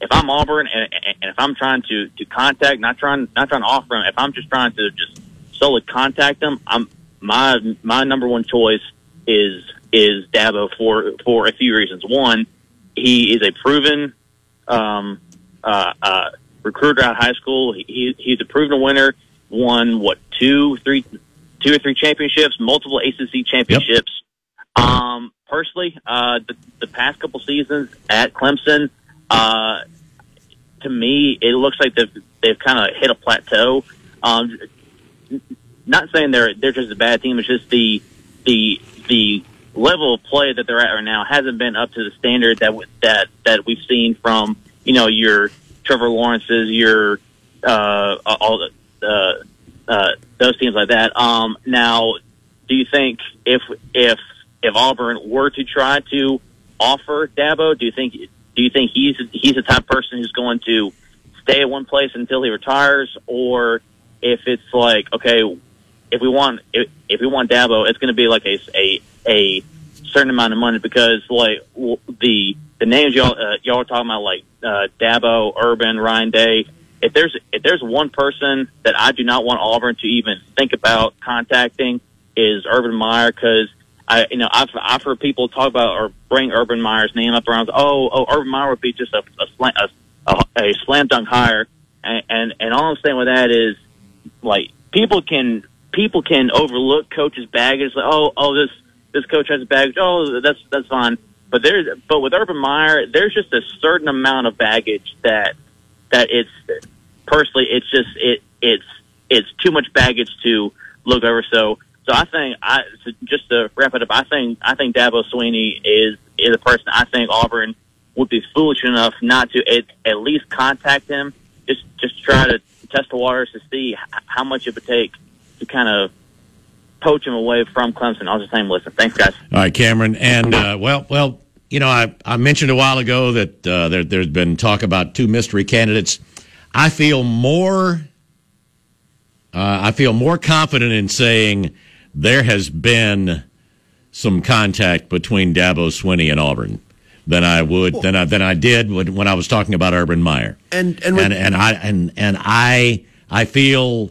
if I'm Auburn and, and if I'm trying to to contact, not trying not trying to offer him, if I'm just trying to just solely contact them, I'm my my number one choice is is Dabo for for a few reasons. One, he is a proven um, uh, uh, recruiter out of high school. He, he's a proven winner. Won what two, three, two or three championships, multiple ACC championships. Um, personally, uh, the, the past couple seasons at Clemson, uh, to me, it looks like they've they've kind of hit a plateau. Um, not saying they're they're just a bad team. It's just the the the level of play that they're at right now hasn't been up to the standard that that that we've seen from you know your Trevor Lawrence's, your uh, all the uh, uh, those teams like that. Um, now, do you think if if if Auburn were to try to offer Dabo, do you think do you think he's he's the type person who's going to stay at one place until he retires, or if it's like okay, if we want if, if we want Dabo, it's going to be like a a a certain amount of money because like the the names y'all uh, y'all are talking about like uh, Dabo, Urban, Ryan Day. If there's if there's one person that I do not want Auburn to even think about contacting is Urban Meyer because I you know I've I've heard people talk about or bring Urban Meyer's name up around oh oh Urban Meyer would be just a a, slam, a, a, a slam dunk hire and, and and all I'm saying with that is like people can people can overlook coaches' baggage. Like, oh, oh, this this coach has baggage. Oh, that's that's fine. But there's but with Urban Meyer, there's just a certain amount of baggage that that it's personally it's just it it's it's too much baggage to look over. So so I think I so just to wrap it up, I think I think Dabo Swinney is is a person I think Auburn would be foolish enough not to at, at least contact him, just just try to test the waters to see how much it would take to kind of poach him away from Clemson. I was just saying, listen, thanks guys. All right, Cameron, and uh, well, well, you know, I, I mentioned a while ago that uh, there, there's been talk about two mystery candidates. I feel more, uh, I feel more confident in saying there has been some contact between Dabo Swinney and Auburn than I would than I than I did when, when I was talking about Urban Meyer. And- and and and I and and I I feel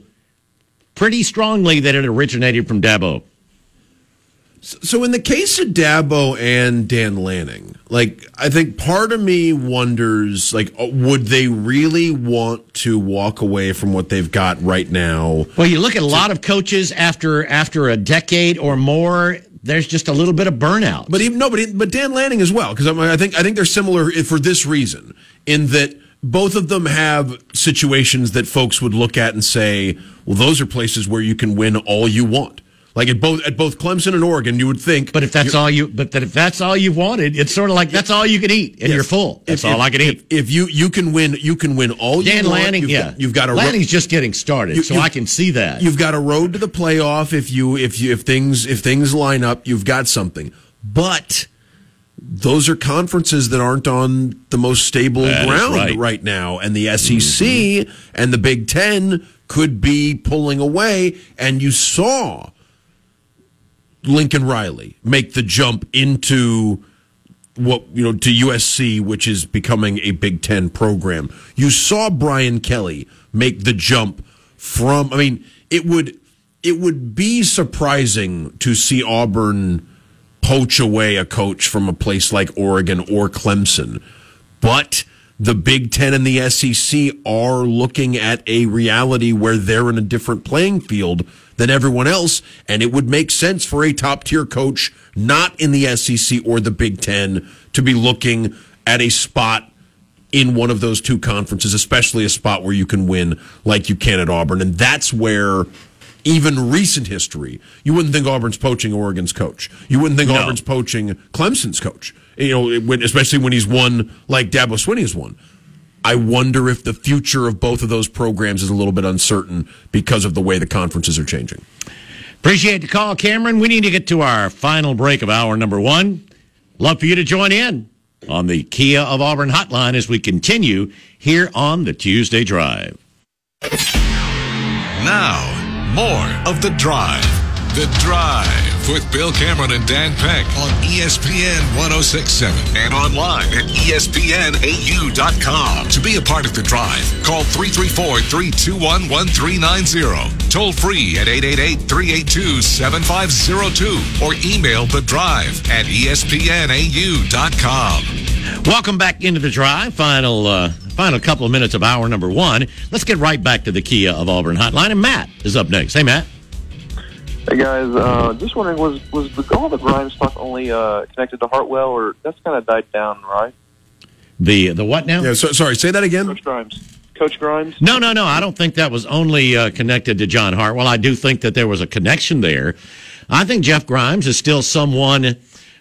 pretty strongly that it originated from Dabo. So in the case of Dabo and Dan Lanning, like I think part of me wonders, like, uh, would they really want to walk away from what they've got right now? Well, you look at a lot of coaches after after a decade or more. There's just a little bit of burnout. But even no, but but Dan Lanning as well, because I think I think they're similar for this reason, in that both of them have situations that folks would look at and say, well, those are places where you can win all you want. Like at both at both Clemson and Oregon, you would think. But if that's all you, but that if that's all you wanted, it's sort of like that's all you can eat, and Yes. you're full. That's If- all if- I can eat. If, if you you can win, you can win all Dan you want. Lanning, you've yeah, got, you've got a ro- Lanning's just getting started, You- so I can see that. You've got a road to the playoff if you if you if things if things line up, you've got something. But those are conferences that aren't on the most stable That ground right. now, and the mm-hmm. SEC and the Big Ten could be pulling away. And you saw Lincoln Riley make the jump into what you know to USC, which is becoming a Big Ten program. You saw Brian Kelly make the jump from. I mean, it would it would be surprising to see Auburn poach away a coach from a place like Oregon or Clemson, but the Big Ten and the SEC are looking at a reality where they're in a different playing field than everyone else, and it would make sense for a top tier coach not in the SEC or the Big Ten to be looking at a spot in one of those two conferences, especially a spot where you can win like you can at Auburn. And that's where even recent history, you wouldn't think Auburn's poaching Oregon's coach. You wouldn't think No. Auburn's poaching Clemson's coach. You know, when, especially when he's won like Dabo Swinney has won. I wonder if the future of both of those programs is a little bit uncertain because of the way the conferences are changing. Appreciate the call, Cameron. We need to get to our final break of hour number one. Love for you to join in on the Kia of Auburn hotline as we continue here on the Tuesday Drive. Now, more of The Drive. The Drive with Bill Cameron and Dan Peck on ESPN 1067 and online at ESPNAU.com. To be a part of The Drive, call 334 321 1390. Toll free at 888 382 7502 or email The Drive at ESPNAU.com. Welcome back into the drive. Final, uh, final couple of minutes of hour number one. Let's get right back to the Kia of Auburn hotline, and Matt is up next. Hey, Matt. Hey guys, uh, just wondering, was was the all the Grimes stuff only uh, connected to Hartwell, or that's kind of died down, right? The the what now? Yeah, so, sorry, say that again. Coach Grimes, Coach Grimes. No, no, no. I don't think that was only uh, connected to John Hartwell. I do think that there was a connection there. I think Jeff Grimes is still someone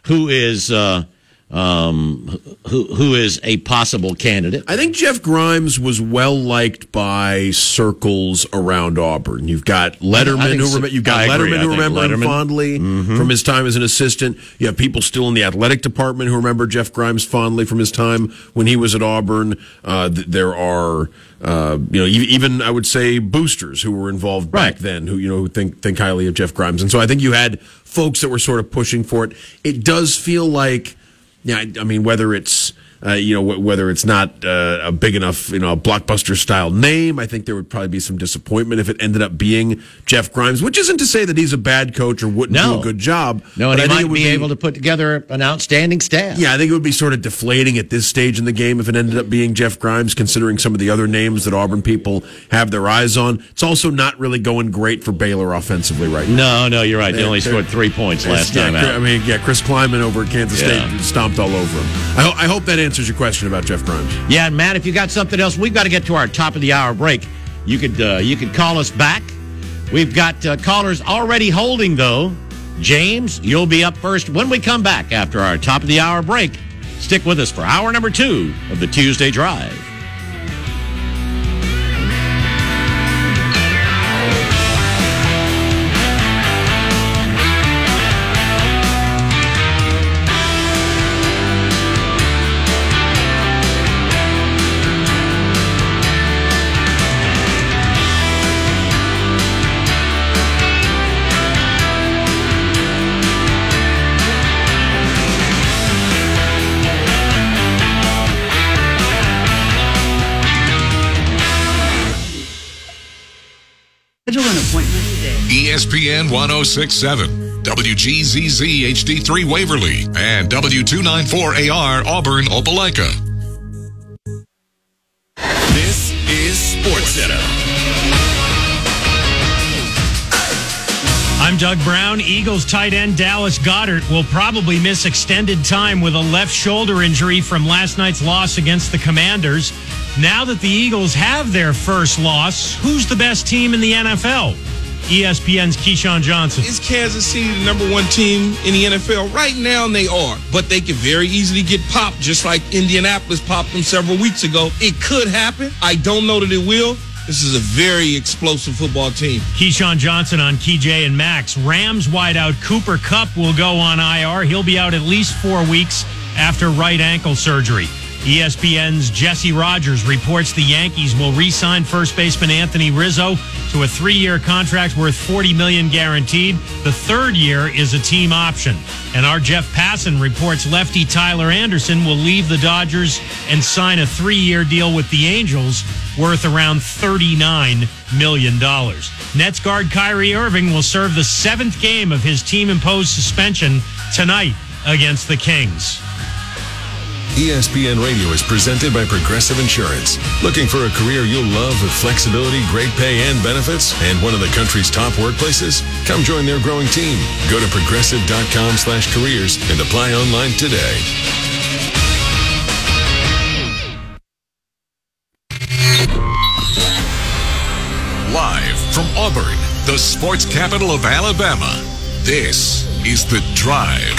who is uh, um, who who is a possible candidate. I think Jeff Grimes was well liked by circles around Auburn. You've got Letterman, who so. you've got I. Letterman who remember him Letterman. fondly from his time as an assistant. You have people still in the athletic department who remember Jeff Grimes fondly from his time when he was at Auburn. Uh, th- there are. Uh, you know, even I would say boosters who were involved back Right. then, who you know who think think highly of Jeff Grimes, and so I think you had folks that were sort of pushing for it. It does feel like yeah, I, I mean, whether it's uh, you know wh- whether it's not uh, a big enough you know a blockbuster style name, I think there would probably be some disappointment if it ended up being Jeff Grimes. Which isn't to say that he's a bad coach or wouldn't No. do a good job. No, and he I think might would be, able to put together an outstanding staff. Yeah, I think it would be sort of deflating at this stage in the game if it ended up being Jeff Grimes, considering some of the other names that Auburn people have their eyes on. It's also not really going great for Baylor offensively right now. No, no, you're right. They only They're- scored three points last yeah, time out. I mean, yeah, Chris Klieman over at Kansas Yeah. State stomped all over him. I, ho- I hope that answers your question about Jeff Grimes. Yeah, and Matt, if you got something else, we've got to get to our top of the hour break. you could uh, you could call us back. We've got uh, callers already holding though. James, you'll be up first when we come back after our top of the hour break. Stick with us for hour number two of the Tuesday Drive. ESPN 1067, WGZZ HD3 Waverly, and W294AR Auburn Opelika. This is Sports Center. I'm Doug Brown. Eagles tight end Dallas Goedert will probably miss extended time with a left shoulder injury from last night's loss against the Commanders. Now that the Eagles have their first loss, who's the best team in the NFL? ESPN's Keyshawn Johnson. Is Kansas City the number one team in the NFL? Right now, they are, but they can very easily get popped, just like Indianapolis popped them several weeks ago. It could happen. I don't know that it will. This is a very explosive football team. Keyshawn Johnson on KJ and Max. Rams wideout Cooper Kupp will go on IR. He'll be out at least four weeks after right ankle surgery. ESPN's Jesse Rogers reports the Yankees will re-sign first baseman Anthony Rizzo to a three-year contract worth 40 million guaranteed. The third year is a team option. And our Jeff Passan reports lefty Tyler Anderson will leave the Dodgers and sign a three-year deal with the Angels worth around $39 million. Nets guard Kyrie Irving will serve the seventh game of his team-imposed suspension tonight against the Kings. ESPN Radio is presented by Progressive Insurance. Looking for a career you'll love with flexibility, great pay, and benefits, and one of the country's top workplaces? Come join their growing team. Go to progressive.com slash careers and apply online today. Live from Auburn, the sports capital of Alabama, this is The Drive.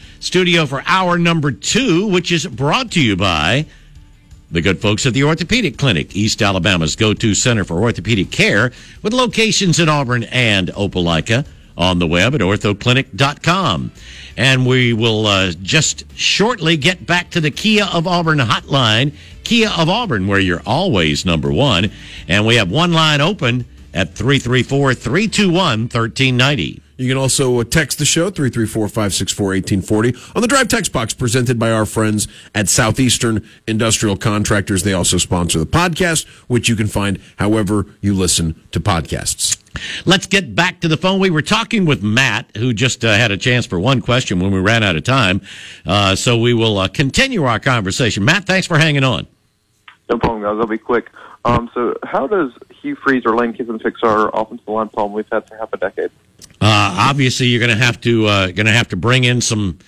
studio for hour number two, which is brought to you by the good folks at the Orthopedic Clinic, East Alabama's go to center for orthopedic care, with locations in Auburn and Opelika on the web at orthoclinic.com. And we will uh, just shortly get back to the Kia of Auburn hotline, Kia of Auburn, where you're always number one. And we have one line open at 334 321 1390. You can also uh, text the show 334-564-1840 on the drive text box presented by our friends at Southeastern Industrial Contractors. They also sponsor the podcast, which you can find however you listen to podcasts. Let's get back to the phone. We were talking with Matt, who just uh, had a chance for one question when we ran out of time. Uh, so we will uh, continue our conversation. Matt, thanks for hanging on. No problem, guys. I'll be quick. Um, so, how does Hugh Freeze or Lane Kiffin fix our offensive line problem we've had for half a decade? Uh, obviously, you're going to have to uh, going to have to bring in some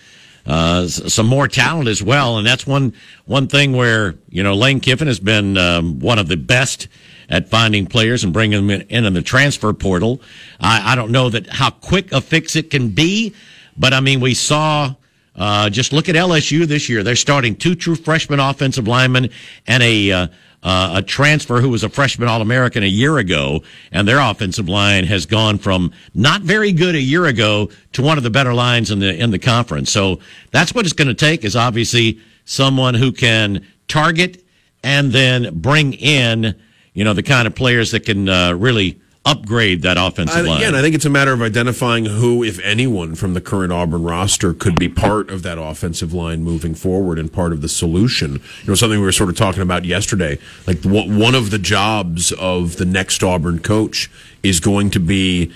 uh, some more talent as well, and that's one one thing where you know Lane Kiffin has been um, one of the best at finding players and bringing them in, in, the transfer portal. I, I don't know that how quick a fix it can be, but I mean we saw. Uh, just look at LSU this year. They're starting two true freshman offensive linemen and a uh, uh, a transfer who was a freshman All American a year ago, and their offensive line has gone from not very good a year ago to one of the better lines in the in the conference. So that's what it's going to take. Is obviously someone who can target and then bring in, you know, the kind of players that can uh, really upgrade that offensive line. again, I think it's a matter of identifying who, if anyone, from the current Auburn roster could be part of that offensive line moving forward and part of the solution. You know, something we were sort of talking about yesterday. Like one of the jobs of the next Auburn coach is going to be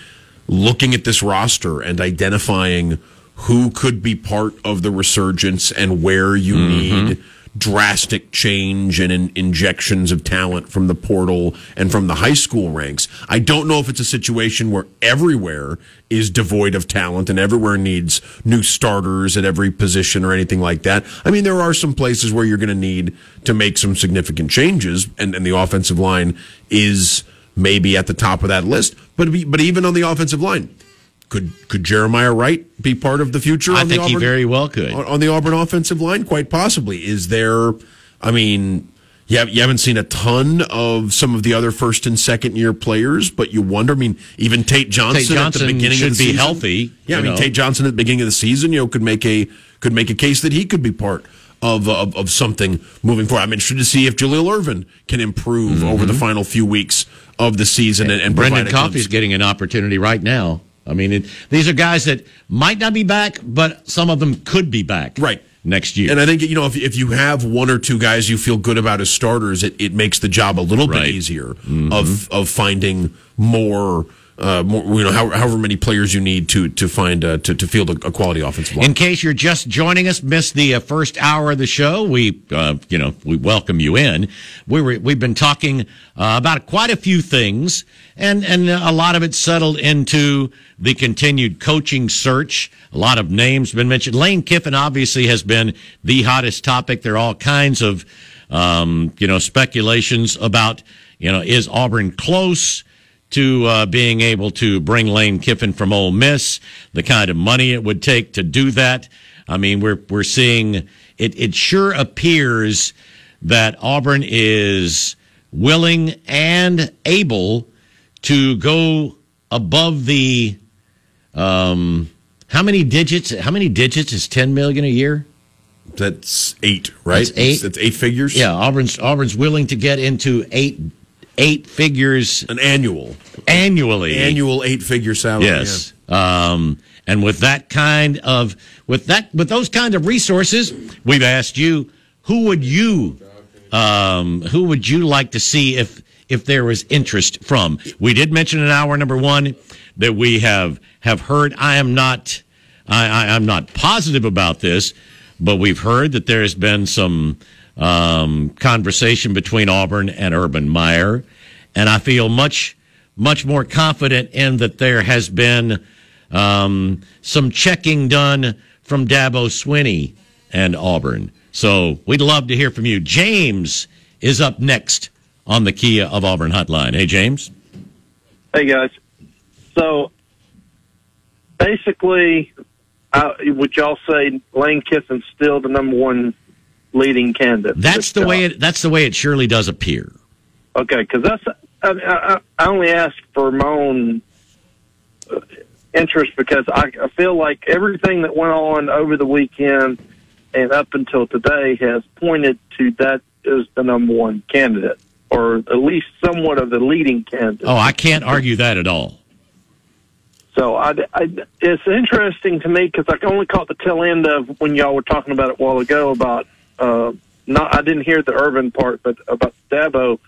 looking at this roster and identifying who could be part of the resurgence and where you Mm-hmm. need drastic change and in, injections of talent from the portal and from the high school ranks. I don't know if it's a situation where everywhere is devoid of talent and everywhere needs new starters at every position or anything like that. I mean, there are some places where you're going to need to make some significant changes, and, and the offensive line is maybe at the top of that list. But but even on the offensive line, could could Jeremiah Wright be part of the future? I think he very well could. on, on the Auburn offensive line. Quite possibly. Is there? I mean, you, have, you haven't seen a ton of some of the other first and second year players, but you wonder. I mean, even Tate Johnson, Tate Johnson at the beginning should of the be season, healthy, Yeah, I mean know. Tate Johnson at the beginning of the season, you know, could make a could make a case that he could be part. Of, of, of something moving forward. I'm interested to see if Jaleel Irvin can improve over the mm-hmm. final few weeks of the season and, and Brendan provide a glimpse. Coffey's getting an opportunity right now. I mean, it, these are guys that might not be back, but some of them could be back right next year. And I think you know if if you have one or two guys you feel good about as starters, it, it makes the job a little Right. bit easier mm-hmm. of of finding more. Uh, more, you know, how, however many players you need to to find uh, to to field a, a quality offensive line. In case you're just joining us, missed the uh, first hour of the show, we, uh, you know, we welcome you in. We were, we've been talking uh, about quite a few things, and and a lot of it settled into the continued coaching search. A lot of names been mentioned. Lane Kiffin obviously has been the hottest topic. There are all kinds of, um, you know, speculations about, you know, is Auburn close? To uh, being able to bring Lane Kiffin from Ole Miss, the kind of money it would take to do that. I mean, we're we're seeing it. It sure appears that Auburn is willing and able to go above the. Um, how many digits? How many digits is ten million a year? That's eight, right? That's eight. That's eight figures. Yeah, Auburn's Auburn's willing to get into eight eight figures an annual annually annual eight figure salary. Yes. Um, and with that kind of with that with those kind of resources, we've asked you who would you um, who would you like to see if if there was interest from? We did mention in hour number one that we have have heard. I am not I, I I'm not positive about this, but we've heard that there has been some um, conversation between Auburn and Urban Meyer, and I feel much much more confident in that there has been um, some checking done from Dabo Swinney and Auburn. So we'd love to hear from you. James is up next on the Kia of Auburn hotline. Hey, James. Hey guys. So basically, uh, would y'all say Lane Kiffin's still the number one leading candidate? That's the job? way it. That's the way it surely does appear. Okay, because that's I, I, I only ask for my own uh, interest because I, I feel like everything that went on over the weekend and up until today has pointed to that as the number one candidate, or at least somewhat of the leading candidate. Oh, I can't argue that at all. So I, I, it's interesting to me because I only caught the tail end of when y'all were talking about it a while ago about uh, not. I didn't hear the urban part, but about Dabo.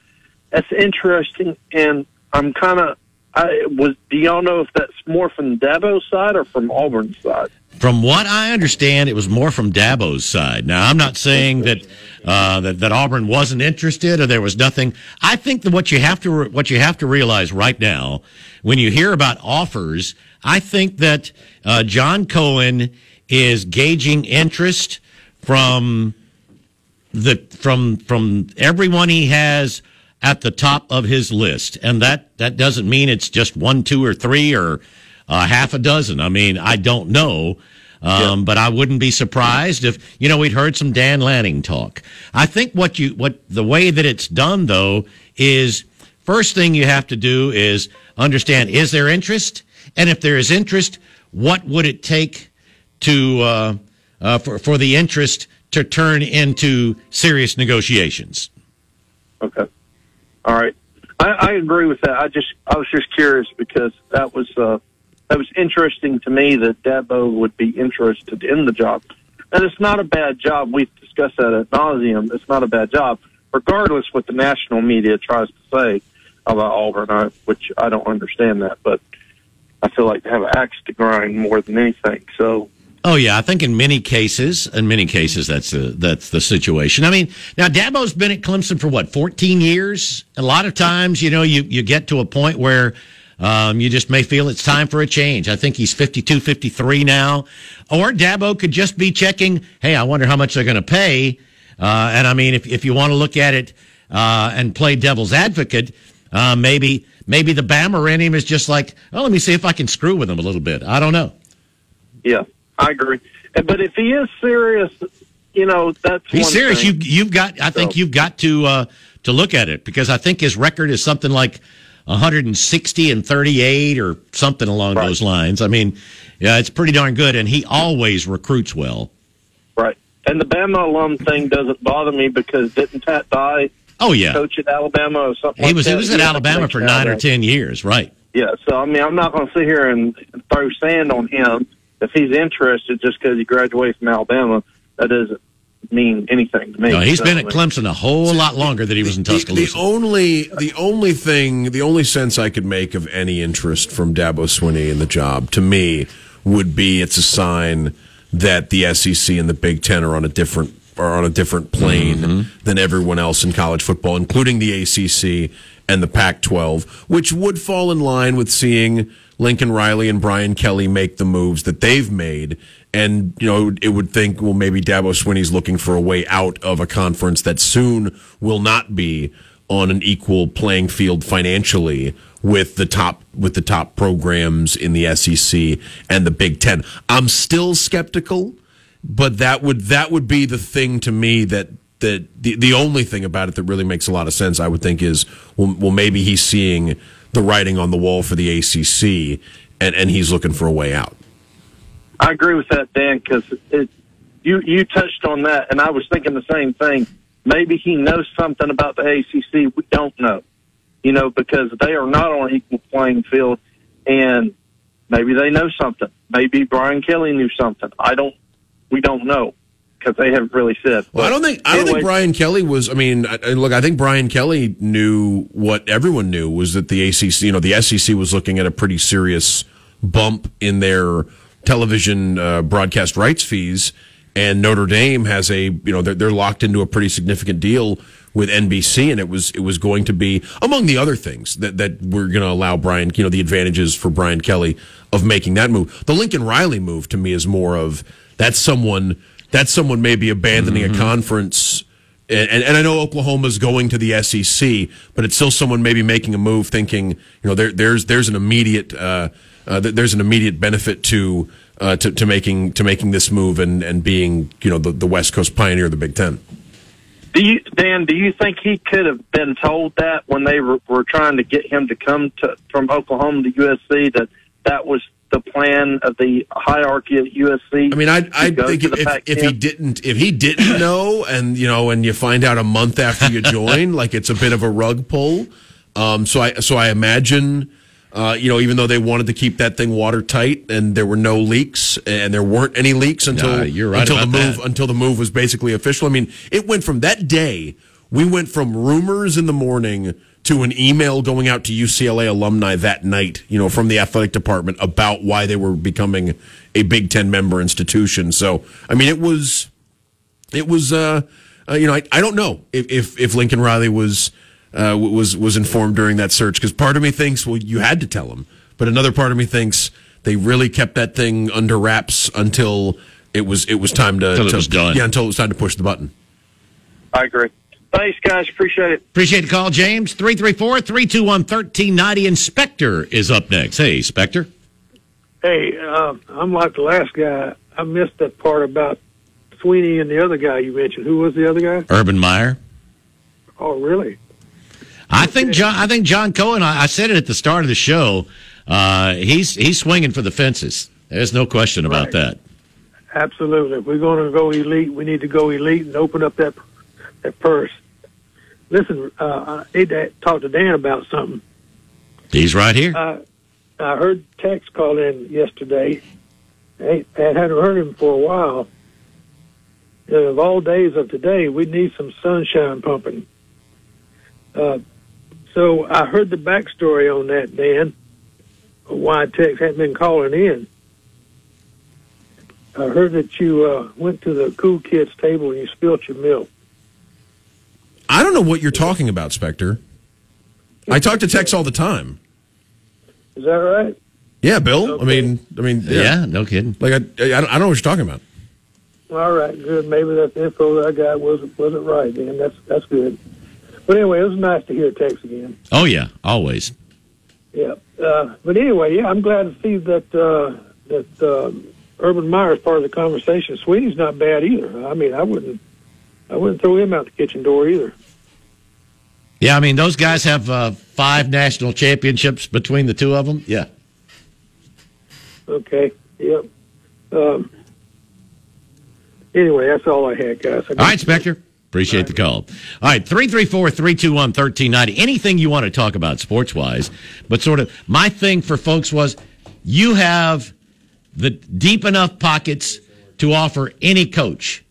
That's interesting, and I'm kind of. I was. Do y'all know if that's more from Dabo's side or from Auburn's side? From what I understand, it was more from Dabo's side. Now, I'm not saying that uh, that, that Auburn wasn't interested or there was nothing. I think that what you have to re- what you have to realize right now, when you hear about offers, I think that uh, John Cohen is gauging interest from the from from everyone he has at the top of his list, and that that doesn't mean it's just one, two, or three, or uh, half a dozen. I mean, I don't know. Um, But I wouldn't be surprised if you know we'd heard some Dan Lanning talk. I think what you what the way that it's done though is first thing you have to do is understand is there interest, and if there is interest, what would it take to uh, uh, for for the interest to turn into serious negotiations? Okay. All right. I, I agree with that. I just I was just curious because that was uh, that was interesting to me that Dabo would be interested in the job, and it's not a bad job. We've discussed that at nauseum. It's not a bad job, regardless what the national media tries to say about Auburn, I, which I don't understand that, but I feel like they have an axe to grind more than anything. So Oh yeah, I think in many cases, in many cases, that's the that's the situation. I mean, now Dabo's been at Clemson for what, fourteen years. A lot of times, you know, you you get to a point where um, you just may feel it's time for a change. I think he's 52, 53 now, or Dabo could just be checking. Hey, I wonder how much they're going to pay. Uh, and I mean, if if you want to look at it uh, and play devil's advocate, uh, maybe maybe the Bammer in him is just like, oh, let me see if I can screw with him a little bit. I don't know. yeah, I agree. But if he is serious, you know that's He's serious. thing. You you've got. I think you've got to uh, to look at it because I think his record is something like 160 and 38 or something along those lines. I mean, yeah, it's pretty darn good, and he always recruits well. Right. And the Bama alum thing doesn't bother me because didn't Pat Dye Oh yeah, coach at Alabama or something? he like was that? he was at Alabama for nine or ten years, right? Yeah. So I mean, I'm not going to sit here and throw sand on him if he's interested just because he graduated from Alabama. That doesn't mean anything to me. No, he's So, been at Clemson a whole lot longer than he was in The, the Tuscaloosa. only the only thing the only sense I could make of any interest from Dabo Swinney in the job to me would be it's a sign that the SEC and the Big Ten are on a different are on a different plane Mm-hmm. than everyone else in college football, including the ACC and the Pac-12, which would fall in line with seeing Lincoln Riley and Brian Kelly make the moves that they've made. And, you know, it would think, well, maybe Dabo Swinney's looking for a way out of a conference that soon will not be on an equal playing field financially with the top with the top programs in the SEC and the Big 10. I'm still skeptical, but that would that would be the thing to me that that the, the only thing about it that really makes a lot of sense I would think is well, well maybe he's seeing the writing on the wall for the ACC and and he's looking for a way out. I agree with that, Dan, because it you you touched on that, and I was thinking the same thing. Maybe he knows something about the ACC we don't know, you know, because they are not on equal playing field, and maybe they know something. Maybe Brian Kelly knew something. I don't. We don't know because they haven't really said. Well, I don't think I don't Anyway, think Brian Kelly was. I mean, I, I- look, I think Brian Kelly knew what everyone knew was that the ACC, you know, the SEC was looking at a pretty serious bump in their television uh, broadcast rights fees, and Notre Dame has a, you know, they're, they're locked into a pretty significant deal with NBC, and it was it was going to be among the other things that that we're going to allow Brian, you know, the advantages for Brian Kelly of making that move. The Lincoln Riley move to me is more of that's someone that's someone maybe abandoning a conference. And, and, and I know Oklahoma's going to the SEC, but it's still someone maybe making a move, thinking you know there, there's there's an immediate uh, uh, there's an immediate benefit to, uh, to to making to making this move and, and being you know the, the West Coast pioneer of the Big Ten. Do you, Dan? Do you think he could have been told that when they were, were trying to get him to come to from Oklahoma to USC that that was the plan of the hierarchy at USC? I mean, I I think if, if, if he didn't if he didn't know and you know and you find out a month after you join, like it's a bit of a rug pull. Um, so I so I imagine. Uh, you know, even though they wanted to keep that thing watertight and there were no leaks and there weren't any leaks until Yeah, you're right until the move that. until the move was basically official. I mean, it went from that day. We went from rumors in the morning to an email going out to UCLA alumni that night. You know, from the athletic department about why they were becoming a Big Ten member institution. So, I mean, it was it was uh, uh you know I, I don't know if, if if Lincoln Riley was uh was was informed during that search because part of me thinks well you had to tell him but another part of me thinks they really kept that thing under wraps until it was it was time to, Until it to- was done. yeah until it was time to push the button I agree. Thanks, guys. Appreciate it. Appreciate the call, James. 334 321 1390. Inspector is up next. Hey, Spectre. Hey, uh, I'm like the last guy. I missed that part about Swinney and the other guy you mentioned. Who was the other guy? Urban Meyer. Oh, really? I think John. I think John Cohen. I, I said it at the start of the show. Uh, he's he's swinging for the fences. There's no question about Right. that. Absolutely. If we're going to go elite, we need to go elite and open up that that first. listen, uh, I need to talk to Dan about something. He's right here. Uh, I heard Tex call in yesterday. I hadn't heard him for a while. Uh, of all days of today, we need some sunshine pumping. Uh, so I heard the backstory on that, Dan, why Tex hadn't been calling in. I heard that you uh, went to the cool kids table and you spilt your milk. I don't know what you're talking about, Spectre. I talk to Tex all the time. Is that right? Yeah, Bill. I mean, I mean, Yeah, no kidding. Like I, I, don't- I don't know what you're talking about. All right, good. Maybe that info that I got wasn't wasn't right, Dan. That's that's good. But anyway, it was nice to hear Tex again. Oh yeah, always. Yeah. Uh, but anyway, yeah, I'm glad to see that uh, that uh, Urban Meyer is part of the conversation. Swinney's not bad either. I mean, I wouldn't I wouldn't throw him out the kitchen door either. Yeah, I mean those guys have uh, five national championships between the two of them. Yeah. Okay. Yep. Um, anyway, that's all I had, guys. I All right, Spectre. Appreciate the call. All right, 334 321 1390. Anything you want to talk about sports wise, but sort of my thing for folks was you have the deep enough pockets to offer any coach.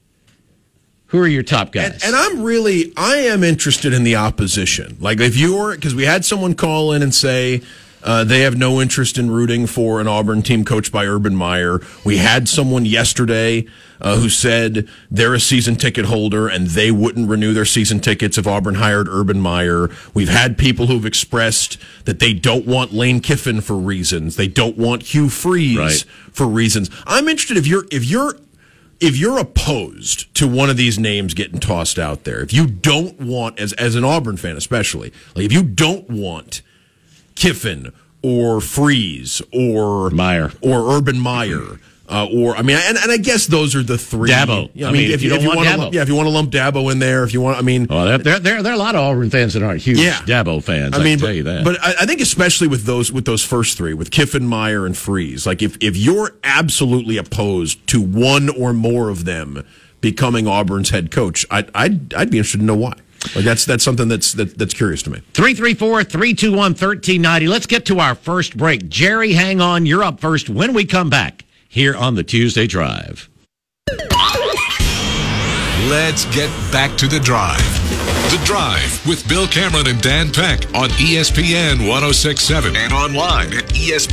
Who are your top guys? And I'm really, I am interested in the opposition. Like if you're, because we had someone call in and say uh, they have no interest in rooting for an Auburn team coached by Urban Meyer. We had someone yesterday uh, who said they're a season ticket holder and they wouldn't renew their season tickets if Auburn hired Urban Meyer. We've had people who've expressed that they don't want Lane Kiffin for reasons. They don't want Hugh Freeze for reasons. I'm interested if you're if you're if you're opposed to one of these names getting tossed out there, if you don't want, as as an Auburn fan especially, like if you don't want Kiffin or Freeze or Meyer or Urban Meyer. Uh, or I mean, and, and I guess those are the three. Dabo. Yeah, I mean, if you don't want Dabo. lump- yeah, if you want to lump Dabo in there, if you want, I mean, well, there, there, there, are a lot of Auburn fans that aren't huge Yeah. Dabo fans. I, I mean, can but, tell you that. but I, I think especially with those with those first three, with Kiffin, Meyer, and Freeze, like if if you're absolutely opposed to one or more of them becoming Auburn's head coach, I'd I'd, I'd be interested to know why. Like that's that's something that's that, that's curious to me. 334 321 1390. Let's get to our first break. Jerry, hang on. You're up first when we come back here on the Tuesday Drive. Let's get back to the drive. The Drive with Bill Cameron and Dan Peck on ESPN 1067 and online at ESPNAU.com.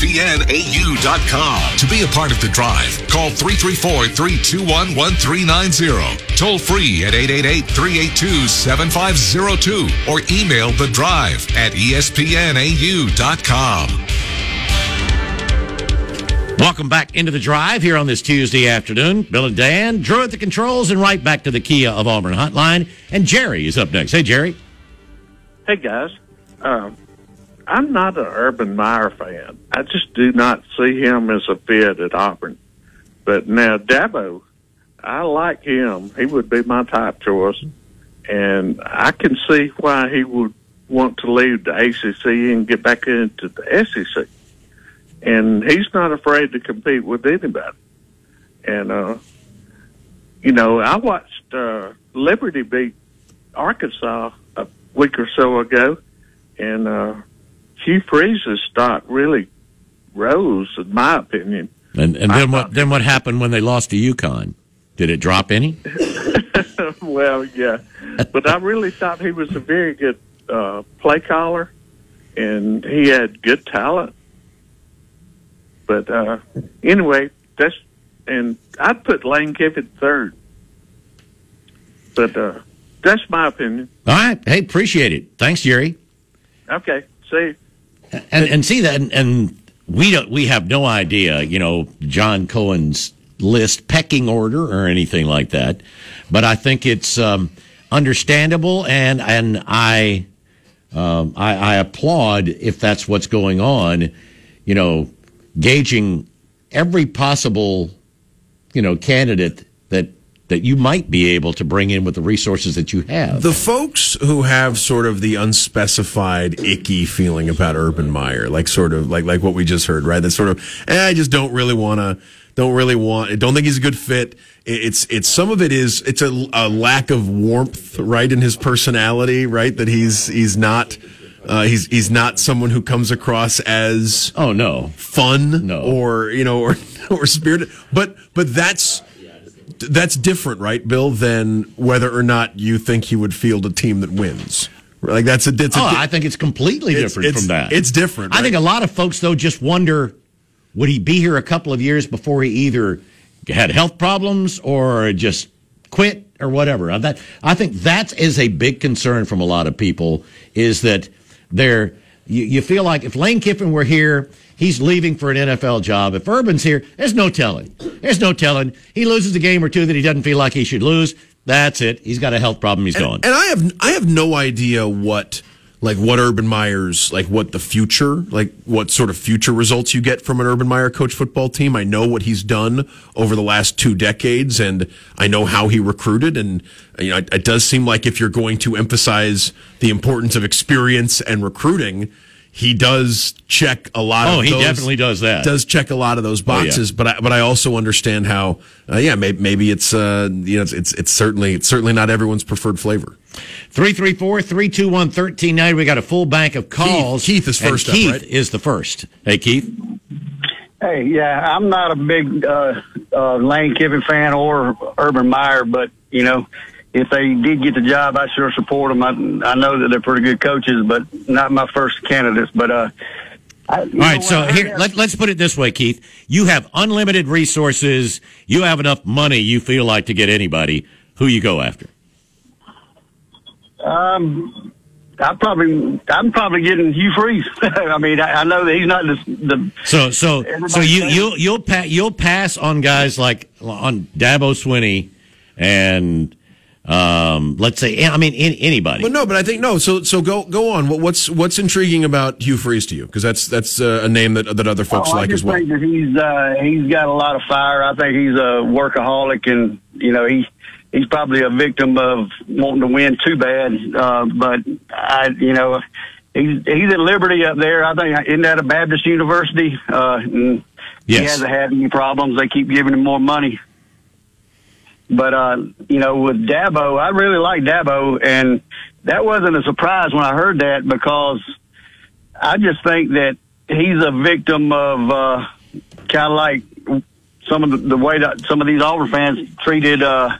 To be a part of the drive, call 334 321 1390. Toll free at 888 382 7502 or email the drive at ESPNAU.com. Welcome back into the drive here on this Tuesday afternoon. Bill and Dan, Drew at the controls, and right back to the Kia of Auburn hotline. And Jerry is up next. Hey, Jerry. Hey guys, um, I'm not an Urban Meyer fan. I just do not see him as a fit at Auburn. But now Dabo, I like him. He would be my top choice, and I can see why he would want to leave the ACC and get back into the SEC. And he's not afraid to compete with anybody. And uh, you know, I watched uh, Liberty beat Arkansas a week or so ago, and uh, Hugh Freeze's stock really rose, in my opinion. And, and then what? Then what happened when they lost to UConn? Did it drop any? well, yeah, but I really thought he was a very good uh, play caller, and he had good talent. But uh, anyway, that's and I'd put Lane Kiffin third. But uh, that's my opinion. All right. Hey, appreciate it. Thanks, Jerry. Okay, see. And and see that, and, and we don't. We have no idea. You know, John Cohen's list pecking order or anything like that. But I think it's um, understandable, and and I, um, I I applaud if that's what's going on. You know, gauging every possible, you know, candidate that that you might be able to bring in with the resources that you have. The folks who have sort of the unspecified icky feeling about Urban Meyer, like sort of like like what we just heard, right? That sort of, eh, I just don't really want to, don't really want, don't think he's a good fit. It's it's some of it is it's a, a lack of warmth, right, in his personality, right? That he's he's not. Uh, he's he's not someone who comes across as oh no fun no. or you know or or spirited but but that's that's different, right, Bill, than whether or not you think he would field a team that wins. Like that's a. A oh, I think it's completely it's, different it's, from that. It's different. Right? I think a lot of folks though just wonder, would he be here a couple of years before he either had health problems or just quit or whatever? That I think that is a big concern from a lot of people. Is that they're you, you feel like if Lane Kiffin were here he's leaving for an NFL job. If Urban's here, there's no telling. There's no telling. He loses a game or two that he doesn't feel like he should lose. That's it. He's got a health problem. He's and, gone. And I have I have no idea what like what Urban Meyer's like what the future like what sort of future results you get from an Urban Meyer coach football team. I know what he's done over the last two decades, and I know how he recruited. And you know, it, it does seem like if you're going to emphasize the importance of experience and recruiting he does check a lot. Oh, of he those, definitely does that. Does check a lot of those boxes, oh, yeah. but I, but I also understand how. Uh, yeah, maybe, maybe it's uh, you know it's, it's, it's certainly it's certainly not everyone's preferred flavor. 334-321-1390. We got a full bank of calls. Keith, Keith is first. Keith up, right? is the first. Hey, Keith. Hey, yeah, I'm not a big uh, uh, Lane Kiffin fan or Urban Meyer, but you know if they did get the job, I sure support them. I, I know that they're pretty good coaches, but not my first candidates. But uh, I, all right, so here let, let's put it this way, Keith. You have unlimited resources. You have enough money. You feel like to get anybody. Who you go after? Um, I probably I'm probably getting Hugh Freeze. I mean, I, I, know that he's not the, the so so so you you'll you'll pa- you'll pass on guys like on Dabo Swinney and um, let's say, I mean, in, anybody. Well, no, but I think no. So, so go go on. What's what's intriguing about Hugh Freeze to you? Because that's that's uh, a name that that other folks oh, like I as well. Think that he's uh, he's got a lot of fire. I think he's a workaholic, and you know he he's probably a victim of wanting to win too bad. Uh, but I, you know, he's he's at Liberty up there. I think isn't that a Baptist university? Uh, and yes. He hasn't had any problems. They keep giving him more money. But uh, you know, with Dabo, I really like Dabo, and that wasn't a surprise when I heard that because I just think that he's a victim of uh, kind of like some of the, the way that some of these Auburn fans treated uh,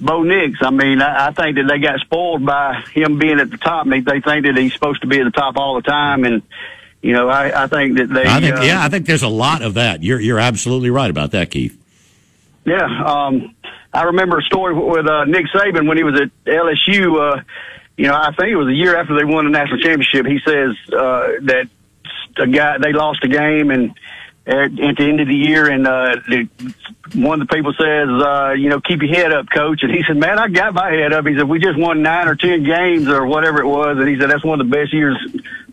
Bo Nix. I mean, I, I think that they got spoiled by him being at the top. They, they think that he's supposed to be at the top all the time, and you know, I, I think that they. I think, uh, yeah, I think there's a lot of that. You're you're absolutely right about that, Keith. Yeah, um, I remember a story with uh, Nick Saban when he was at LSU. Uh, you know, I think it was a year after they won the national championship. He says uh, that a guy they lost a game and at, at the end of the year, and uh, the, one of the people says, uh, you know, keep your head up, coach. And he said, man, I got my head up. He said, we just won nine or ten games or whatever it was, and he said that's one of the best years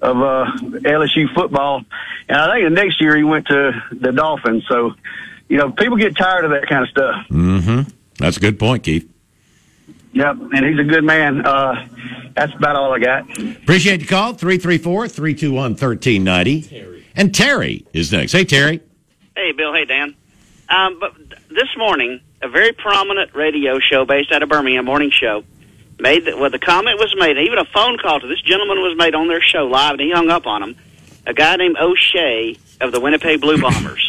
of uh, LSU football. And I think the next year he went to the Dolphins. So you know, people get tired of that kind of stuff. Mm-hmm. That's a good point, Keith. Yep, and he's a good man. Uh, that's about all I got. Appreciate the call. 334 321 1390. And Terry is next. Hey, Terry. Hey, Bill. Hey, Dan. Um, but this morning, a very prominent radio show based out of Birmingham, morning show, made that well, the comment was made, even a phone call to this gentleman was made on their show live, and he hung up on him. A guy named O'Shea of the Winnipeg Blue Bombers.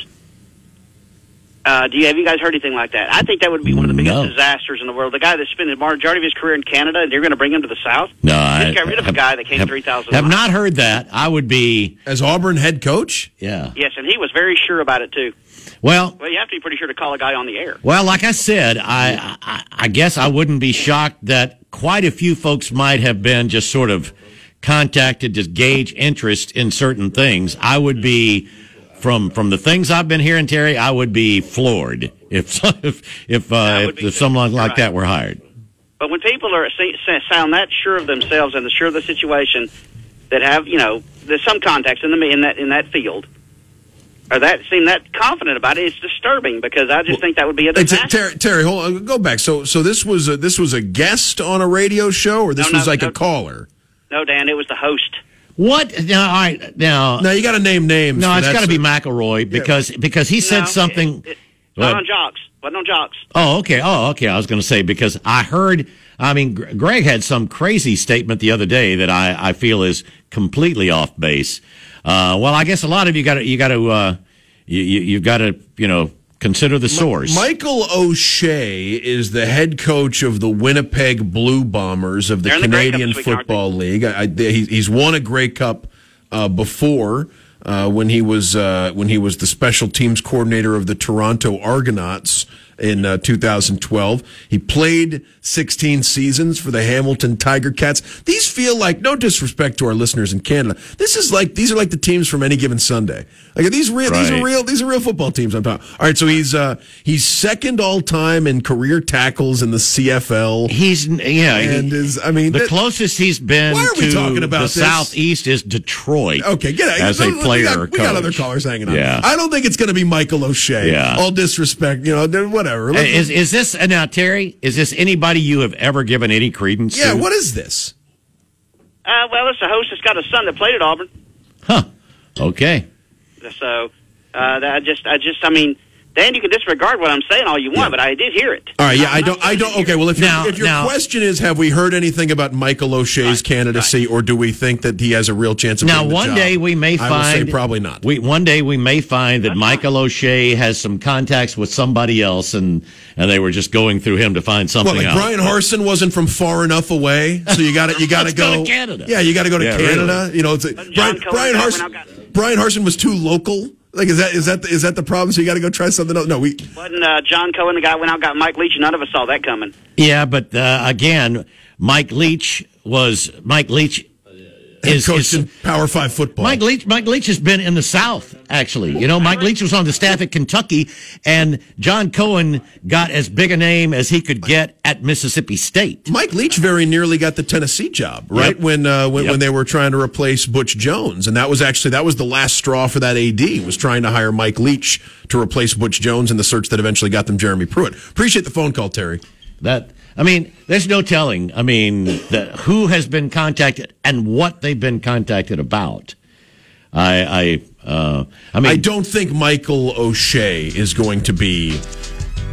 Uh, do you have you guys heard anything like that? I think that would be one of the biggest no. disasters in the world. The guy that spent the majority of his career in Canada, and they're going to bring him to the South. No, Just I got rid of have, a guy that came have, three thousand. Have not heard that. I would be as Auburn head coach. Yeah. Yes, and he was very sure about it too. Well, well, you have to be pretty sure to call a guy on the air. Well, like I said, I, I I guess I wouldn't be shocked that quite a few folks might have been just sort of contacted to gauge interest in certain things. I would be from from the things I've been hearing, Terry, I would be floored if if if, uh, if, if someone like right. that were hired. But when people are sound that sure of themselves and sure of the situation, that have you know there's some context in the in that in that field, or that seem that confident about it. It's disturbing because I just think that would be a Hey, disaster. Terry, Terry, hold on. Go back. So, so this was a, this was a guest on a radio show, or this No, was like no. a caller? no, Dan, it was the host. What? Now, all right. Now, No, you got to name names. no, it's got to be McElroy because because he said No, something. It, it, not on jocks. Wasn't on jocks. Oh, okay. Oh, okay. I was going to say because I heard. I mean, Gr- Greg had some crazy statement the other day that I, I feel is completely off base. Uh, well, I guess a lot of you got to you got to uh, you, you you've got to you know consider the source. Michael O'Shea is the head coach of the Winnipeg Blue Bombers of the They're in the Grey Canadian week, Football League. I, I, he, he's won a Grey Cup uh, before uh, when he was uh, when he was the special teams coordinator of the Toronto Argonauts in uh, 2012. He played 16 seasons for the Hamilton Tiger Cats. These feel like no disrespect to our listeners in Canada. This is like these are like the teams from any given Sunday. Like are these real these are real these are real football teams I'm talking. All right, so he's uh he's second all time in career tackles in the CFL. He's yeah, he- and is I mean the that- closest he's been Why are we to talking about the this? southeast is Detroit. Okay, get out. as a Look, we player. got- We got, other callers hanging on. Yeah. I don't think it's going to be Michael O'Shea. Yeah. All disrespect, you know, whatever. Hey, Is is this uh, now Terry? Is this anybody you have ever given any credence yeah, to? what is this? Uh, well, it's a host that's got a son that played at Auburn. Huh. Okay. So uh, that I just, I just, I mean, Dan, you can disregard what I'm saying all you want, but I did hear it. All right, yeah, I'm I don't, I don't. Okay, well, if, Now- your if your now- question is, have we heard anything about Michael O'Shea's candidacy, or do we think that he has a real chance of Now, the one job? day we may I say find probably not. We one day we may find that Michael O'Shea has some contacts with somebody else, and and they were just going through him to find something What, like out. Bryan Harsin wasn't from far enough away, so you got to you got to go go to Canada. Yeah, you got to go to Yeah, Canada. really. You know, it's a, Brian, Cohen Bryan Harsin. Bryan Harsin was too local. Like, is that is that is that the problem? So you got to go try something else. No, we Wasn't uh, John Cohen the guy went out and got Mike Leach? None of us saw that coming. Yeah, but uh, again, Mike Leach was Mike Leach is, is Power Five football. Mike Leach. Mike Leach has been in the South. Actually, you know, Mike Leach was on the staff at Kentucky, and John Cohen got as big a name as he could get at Mississippi State. Mike Leach very nearly got the Tennessee job, right? Yep. When uh, when, Yep. when they were trying to replace Butch Jones, and that was actually that was the last straw for that AD was trying to hire Mike Leach to replace Butch Jones in the search that eventually got them Jeremy Pruitt. Appreciate the phone call, Terry. That I mean, there's no telling. I mean, the, who has been contacted and what they've been contacted about. I I uh, I mean, I don't think Michael O'Shea is going to be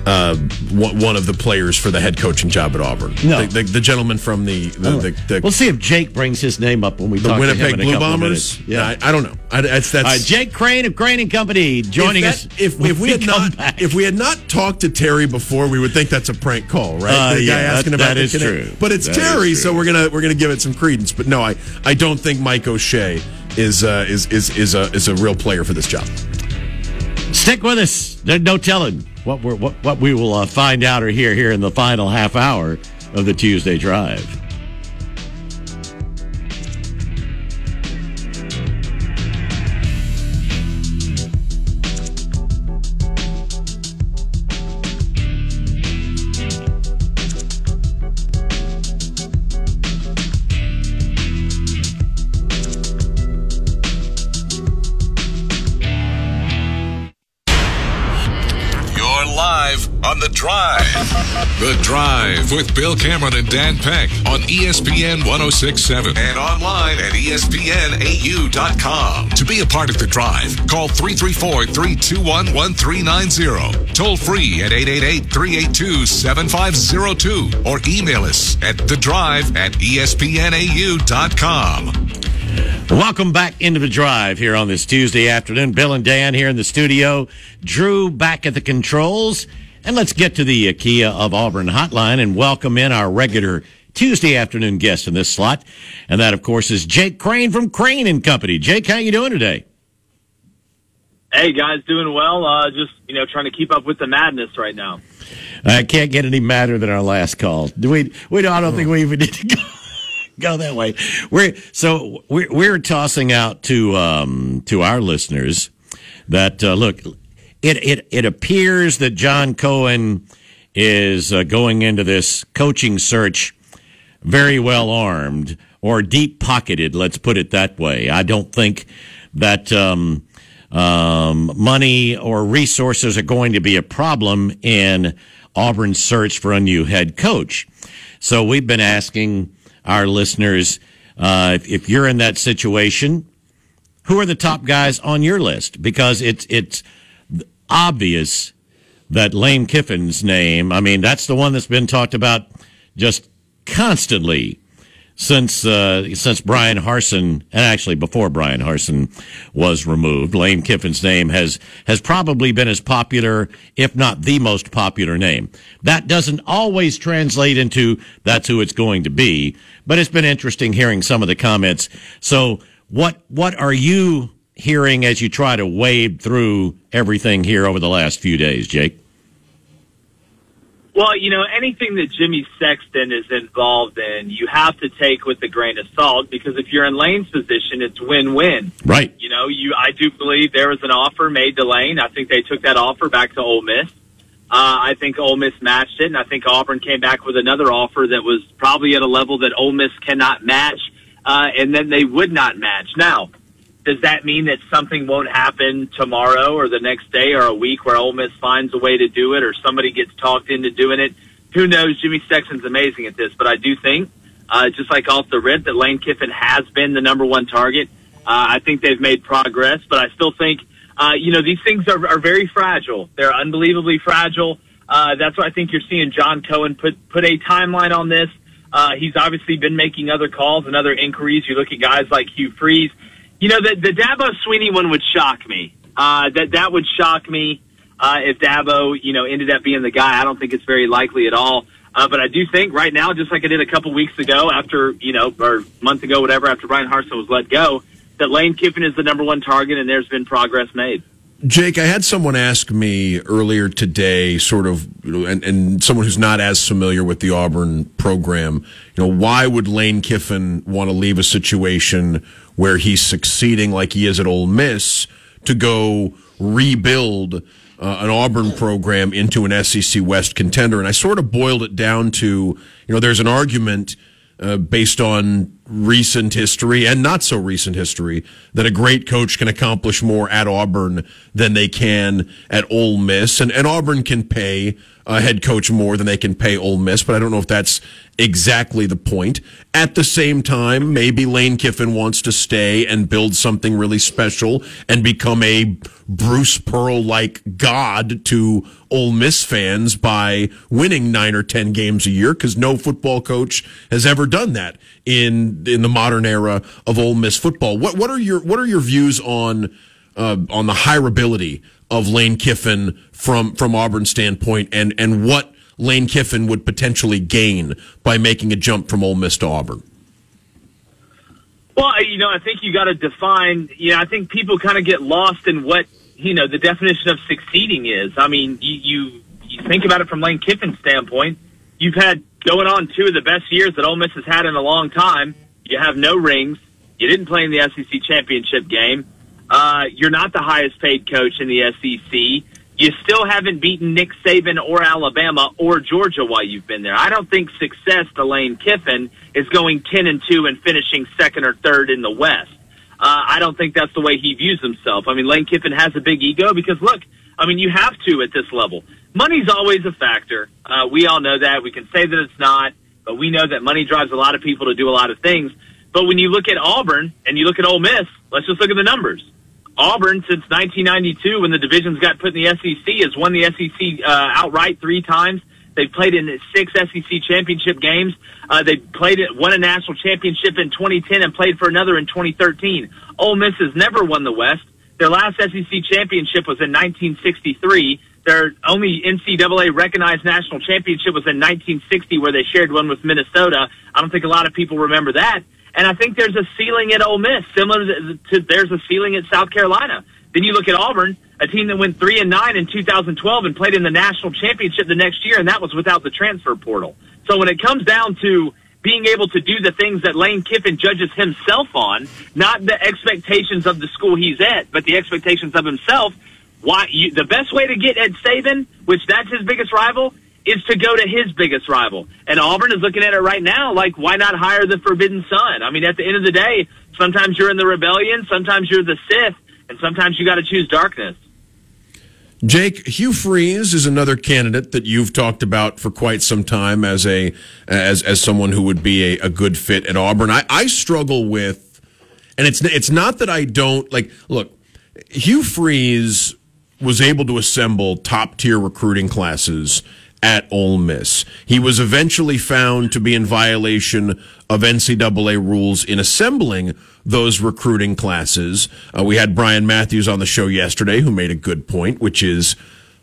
uh, one one of the players for the head coaching job at Auburn. No. the, the, the gentleman from the the, the, we'll see if Jake brings his name up when we the talk Winnipeg Blue Bombers. Yeah. I, I don't know. I, that's, that's right, Jake Crain of Crain and Company joining if us. If, if we had not back. if we had not talked to Terry before, we would think that's a prank call, right? Uh, the guy yeah, that- asking about that is Cana- true. But it's That Terry, so we're gonna we're gonna give it some credence. But no, I I don't think Mike O'Shea is uh, is is is a is a real player for this job. Stick with us. There's no telling what we're, what what we will uh, find out or hear here in the final half hour of the Tuesday Drive. The Drive with Bill Cameron and Dan Peck on ESPN 1067 and online at ESPNAU.com. To be a part of The Drive, call 334 321 1390. Toll free at 888 382 7502 or email us at The Drive at ESPNAU.com. Welcome back into the drive here on this Tuesday afternoon. Bill and Dan here in the studio. Drew back at the controls. And let's get to the Kia of Auburn hotline and welcome in our regular Tuesday afternoon guest in this slot. And that, of course, is Jake Crain from Crain and Company. Jake, how you doing today? Hey guys, doing well. Uh, just you know, trying to keep up with the madness right now. I can't get any madder than our last call. Do we? We don't. I don't think we even need to go, go that way. We're so we're, we're tossing out to um, to our listeners that uh, look. It it it appears that John Cohen is uh, going into this coaching search very well armed or deep pocketed. Let's put it that way. I don't think that um, um, money or resources are going to be a problem in Auburn's search for a new head coach. So we've been asking our listeners uh, if, if you're in that situation, who are the top guys on your list? Because it's it's obvious that Lane Kiffin's name. I mean, that's the one that's been talked about just constantly since uh, since Bryan Harsin, and actually before Bryan Harsin was removed, Lane Kiffin's name has has probably been as popular, if not the most popular name. That doesn't always translate into that's who it's going to be, but it's been interesting hearing some of the comments. So, what what are you hearing as you try to wade through everything here over the last few days, Jake? Well, you know, anything that Jimmy Sexton is involved in, you have to take with a grain of salt because if you're in Lane's position, it's win-win. Right. You know, you I do believe there was an offer made to Lane. I think they took that offer back to Ole Miss. Uh, I think Ole Miss matched it, and I think Auburn came back with another offer that was probably at a level that Ole Miss cannot match, uh, and then they would not match. Now, does that mean that something won't happen tomorrow or the next day or a week where Ole Miss finds a way to do it or somebody gets talked into doing it? Who knows? Jimmy Sexton's amazing at this, but I do think, uh, just like off the rip, that Lane Kiffin has been the number one target. Uh, I think they've made progress, but I still think, uh, you know, these things are, are very fragile. They're unbelievably fragile. Uh, that's why I think you're seeing John Cohen put put a timeline on this. Uh, he's obviously been making other calls and other inquiries. You look at guys like Hugh Freeze. You know, the, the Dabo Swinney one would shock me. Uh, that, that would shock me, uh, if Dabo, you know, ended up being the guy. I don't think it's very likely at all. Uh, but I do think right now, just like I did a couple weeks ago after, you know, or month ago, whatever, after Bryan Harsin was let go, that Lane Kiffin is the number one target and there's been progress made. Jake, I had someone ask me earlier today, sort of, and, and someone who's not as familiar with the Auburn program, you know, why would Lane Kiffin want to leave a situation where he's succeeding like he is at Ole Miss to go rebuild uh, an Auburn program into an SEC West contender? And I sort of boiled it down to, you know, there's an argument uh, based on recent history and not so recent history that a great coach can accomplish more at Auburn than they can at Ole Miss. And, and Auburn can pay a head coach more than they can pay Ole Miss, but I don't know if that's exactly the point. At the same time, maybe Lane Kiffin wants to stay and build something really special and become a Bruce Pearl like god to Ole Miss fans by winning nine or ten games a year because no football coach has ever done that in in the modern era of Ole Miss football. What what are your what are your views on uh, on the hireability of Lane Kiffin from from Auburn's standpoint, and and what Lane Kiffin would potentially gain by making a jump from Ole Miss to Auburn? Well, you know, I think you got to define. You know, I think people kind of get lost in what you know the definition of succeeding is. I mean, you you, you think about it from Lane Kiffin's standpoint. You've had going on two of the best years that Ole Miss has had in a long time. You have no rings. You didn't play in the SEC championship game. Uh, you're not the highest paid coach in the SEC. You still haven't beaten Nick Saban or Alabama or Georgia while you've been there. I don't think success to Lane Kiffin is going 10 and 2 and finishing second or third in the West. Uh, I don't think that's the way he views himself. I mean, Lane Kiffin has a big ego because look, I mean, you have to at this level. Money's always a factor. Uh, we all know that. We can say that it's not, but we know that money drives a lot of people to do a lot of things. But when you look at Auburn and you look at Ole Miss, let's just look at the numbers. Auburn, since 1992, when the divisions got put in the SEC, has won the SEC uh, outright three times. They've played in six SEC championship games. Uh, they played it, won a national championship in 2010 and played for another in 2013. Ole Miss has never won the West. Their last SEC championship was in 1963. Their only NCAA recognized national championship was in 1960, where they shared one with Minnesota. I don't think a lot of people remember that. And I think there's a ceiling at Ole Miss, similar to, there's a ceiling at South Carolina. Then you look at Auburn, a team that went three and nine in 2012 and played in the national championship the next year, and that was without the transfer portal. So when it comes down to being able to do the things that Lane Kiffin judges himself on, not the expectations of the school he's at, but the expectations of himself. Why you, the best way to get Ed Saban, which that's his biggest rival, is to go to his biggest rival. And Auburn is looking at it right now like, why not hire the Forbidden Son? I mean, at the end of the day, sometimes you're in the rebellion, sometimes you're the Sith. and sometimes you got to choose darkness. Jake Hugh Freeze is another candidate that you've talked about for quite some time as a as as someone who would be a, a good fit at Auburn. I, I struggle with, and it's it's not that I don't like. Look, Hugh Freeze was able to assemble top tier recruiting classes at Ole Miss. He was eventually found to be in violation of NCAA rules in assembling those recruiting classes. Uh, we had Bryan Matthews on the show yesterday who made a good point, which is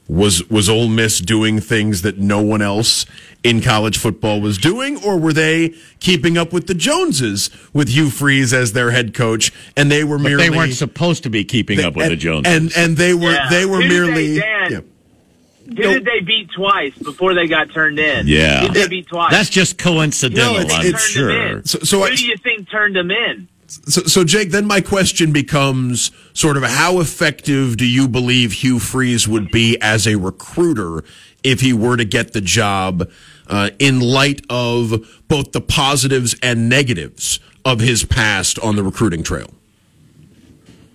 was was Ole Miss doing things that no one else in college football was doing, or were they keeping up with the Joneses with Hugh Freeze as their head coach, and they were But merely they weren't supposed to be keeping up with and, the Joneses. and and they were Yeah. they were Who did merely they, Dan? yeah. Who did they beat twice before they got turned in? Yeah. Did they beat twice? That's just coincidental, No, it's- I'm it's- sure. Turned them in. So- so Who I- do you think turned them in? So, so, Jake, then my question becomes sort of how effective do you believe Hugh Freeze would be as a recruiter if he were to get the job uh, in light of both the positives and negatives of his past on the recruiting trail?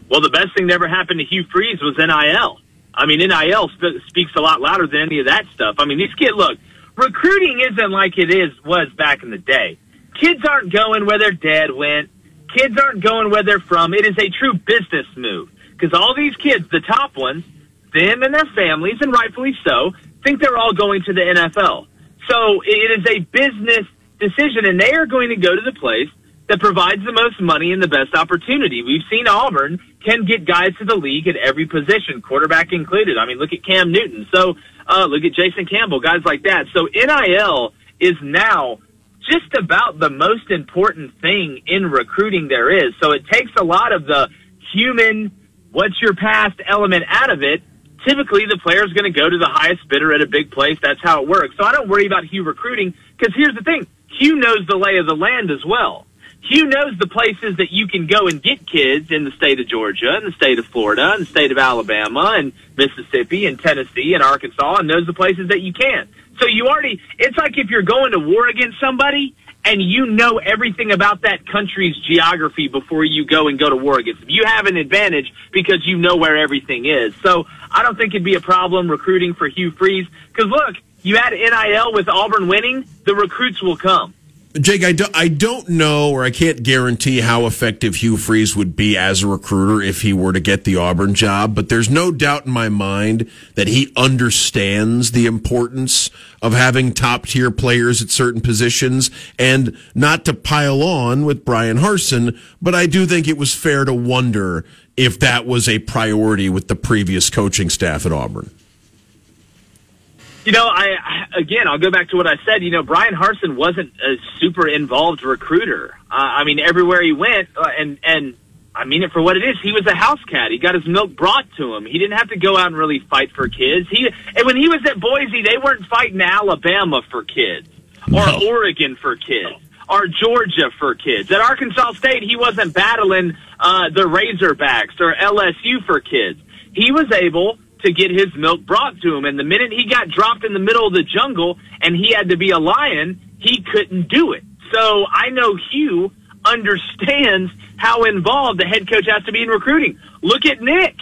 Well, the best thing that ever happened to Hugh Freeze was NIL. I mean, NIL sp- speaks a lot louder than any of that stuff. I mean, these kids, look, recruiting isn't like it is was back in the day. Kids aren't going where their dad went. Kids aren't going where they're from. It is a true business move because all these kids, the top ones, them and their families, and rightfully so, think they're all going to the NFL. So it is a business decision, and they are going to go to the place that provides the most money and the best opportunity. We've seen Auburn can get guys to the league at every position, quarterback included. I mean, look at Cam Newton. So uh, look at Jason Campbell, guys like that. So NIL is now just about the most important thing in recruiting there is. So it takes a lot of the human, what's your past element out of it. Typically, the player is going to go to the highest bidder at a big place. That's how it works. So I don't worry about Hugh recruiting because here's the thing: Hugh knows the lay of the land as well. Hugh knows the places that you can go and get kids in the state of Georgia, and the state of Florida, and the state of Alabama, and Mississippi, and Tennessee, and Arkansas, and knows the places that you can. So you already, it's like if you're going to war against somebody and you know everything about that country's geography before you go and go to war against them. You have an advantage because you know where everything is. So I don't think it'd be a problem recruiting for Hugh Freeze. Because look, you add NIL with Auburn winning, the recruits will come. Jake, I don't, I don't know or I can't guarantee how effective Hugh Freeze would be as a recruiter if he were to get the Auburn job, but there's no doubt in my mind that he understands the importance of having top tier players at certain positions and not to pile on with Bryan Harsin, but I do think it was fair to wonder if that was a priority with the previous coaching staff at Auburn. You know, I again, I'll go back to what I said. You know, Bryan Harsin wasn't a super involved recruiter. Uh, I mean, everywhere he went, uh, and and I mean it for what it is. He was a house cat. He got his milk brought to him. He didn't have to go out and really fight for kids. He and when he was at Boise, they weren't fighting Alabama for kids or Oregon for kids. Or Georgia for kids. At Arkansas State, he wasn't battling uh, the Razorbacks or LSU for kids. He was able to get his milk brought to him. And the minute he got dropped in the middle of the jungle and he had to be a lion, he couldn't do it. So I know Hugh understands how involved the head coach has to be in recruiting. Look at Nick.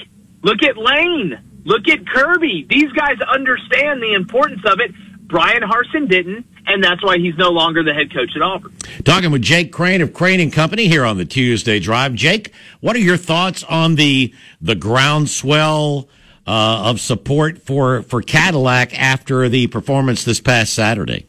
Look at Lane. Look at Kirby. These guys understand the importance of it. Bryan Harsin didn't, and that's why he's no longer the head coach at Auburn. Talking with Jake Crain of Crain and Company here on the Tuesday Drive. Jake, what are your thoughts on the the groundswell uh, of support for for Cadillac after the performance this past Saturday?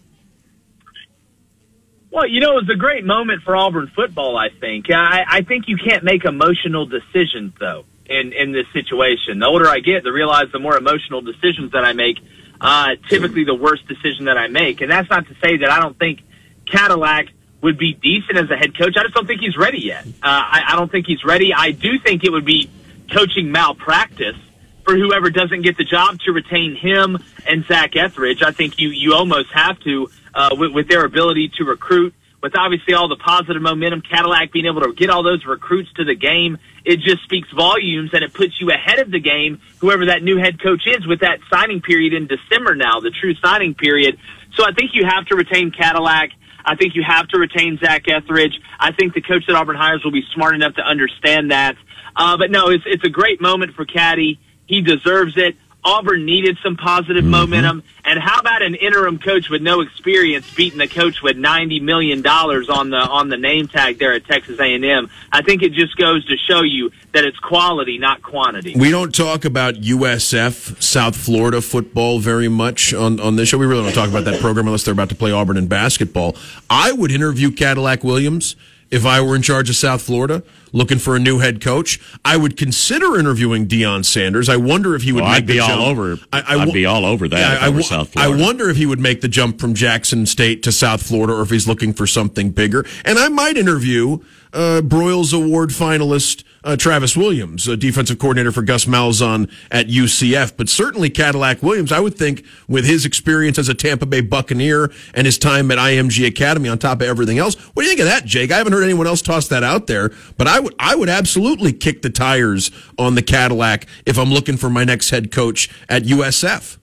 Well, you know, it was a great moment for Auburn football, I think. I, I think you can't make emotional decisions, though, in, in this situation. The older I get, the realize the more emotional decisions that I make, uh, typically the worst decision that I make. And that's not to say that I don't think Cadillac would be decent as a head coach. I just don't think he's ready yet. Uh, I, I don't think he's ready. I do think it would be coaching malpractice for whoever doesn't get the job to retain him and Zac Etheridge. I think you you almost have to uh, with, with their ability to recruit. With obviously all the positive momentum, Cadillac being able to get all those recruits to the game, it just speaks volumes and it puts you ahead of the game. Whoever that new head coach is with that signing period in December now, the true signing period. So I think you have to retain Cadillac. I think you have to retain Zac Etheridge. I think the coach that Auburn hires will be smart enough to understand that. Uh, but no, it's it's a great moment for Caddy. He deserves it. Auburn needed some positive Mm-hmm. momentum. And how about an interim coach with no experience beating the coach with ninety million dollars on the on the name tag there at Texas A and M? I think it just goes to show you that it's quality, not quantity. We don't talk about USF South Florida football very much on, on this show. We really don't talk about that program unless they're about to play Auburn in basketball. I would interview Cadillac Williams if I were in charge of South Florida, looking for a new head coach. I would consider interviewing Deion Sanders. I wonder if he would make I'd be the all over. I, I I'd be all over that Yeah, if I were wo- South I wonder if he would make the jump from Jackson State to South Florida or if he's looking for something bigger. And I might interview uh, Broyles Award finalist uh, Travis Williams, a defensive coordinator for Gus Malzahn at UCF. But certainly Cadillac Williams, I would think with his experience as a Tampa Bay Buccaneer and his time at IMG Academy on top of everything else. What do you think of that, Jake? I haven't heard anyone else toss that out there, but I would I would absolutely kick the tires on the Cadillac if I'm looking for my next head coach at USF.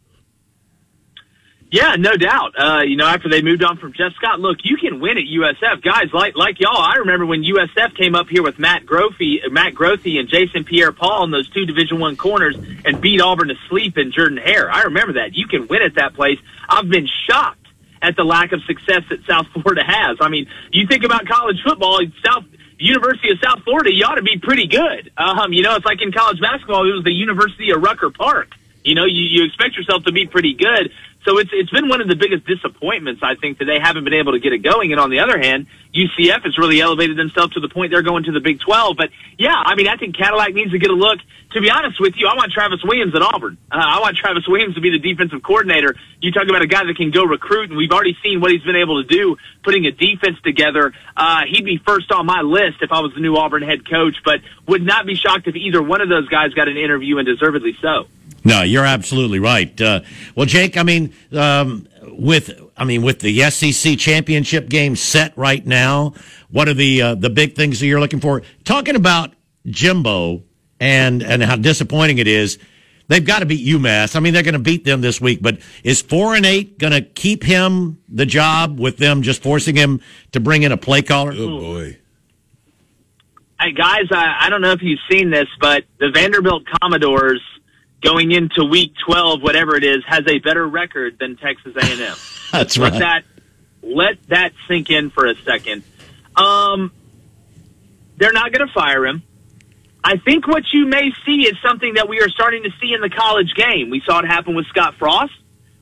Yeah, no doubt. Uh, you know, after they moved on from Jeff Scott, look, you can win at USF, guys. Like like y'all, I remember when USF came up here with Matt Grothe, Matt Grothe, and Jason Pierre-Paul in those two Division One corners and beat Auburn to sleep in Jordan Hare. I remember that. You can win at that place. I've been shocked at the lack of success that South Florida has. I mean, you think about college football, South University of South Florida, you ought to be pretty good. Um, you know, it's like in college basketball, it was the University of Rucker Park. You know, you, you expect yourself to be pretty good. So it's it's been one of the biggest disappointments I think that they haven't been able to get it going. And on the other hand, UCF has really elevated themselves to the point they're going to the Big Twelve. But yeah, I mean, I think Cadillac needs to get a look. To be honest with you, I want Travis Williams at Auburn. Uh, I want Travis Williams to be the defensive coordinator. You talk about a guy that can go recruit, and we've already seen what he's been able to do putting a defense together. Uh, he'd be first on my list if I was the new Auburn head coach. But would not be shocked if either one of those guys got an interview, and deservedly so. No, you're absolutely right. Uh, well, Jake, I mean, um, with I mean, with the SEC championship game set right now, what are the uh, the big things that you're looking for? Talking about Jimbo and and how disappointing it is. They've got to beat UMass. I mean, they're going to beat them this week. But is four and eight going to keep him the job with them just forcing him to bring in a play caller? Oh boy. Hey guys, I, I don't know if you've seen this, but the Vanderbilt Commodores going into Week 12, whatever it is, has a better record than Texas A&M. That's right. let right. that let that sink in for a second. Um, they're not going to fire him. I think what you may see is something that we are starting to see in the college game. We saw it happen with Scott Frost.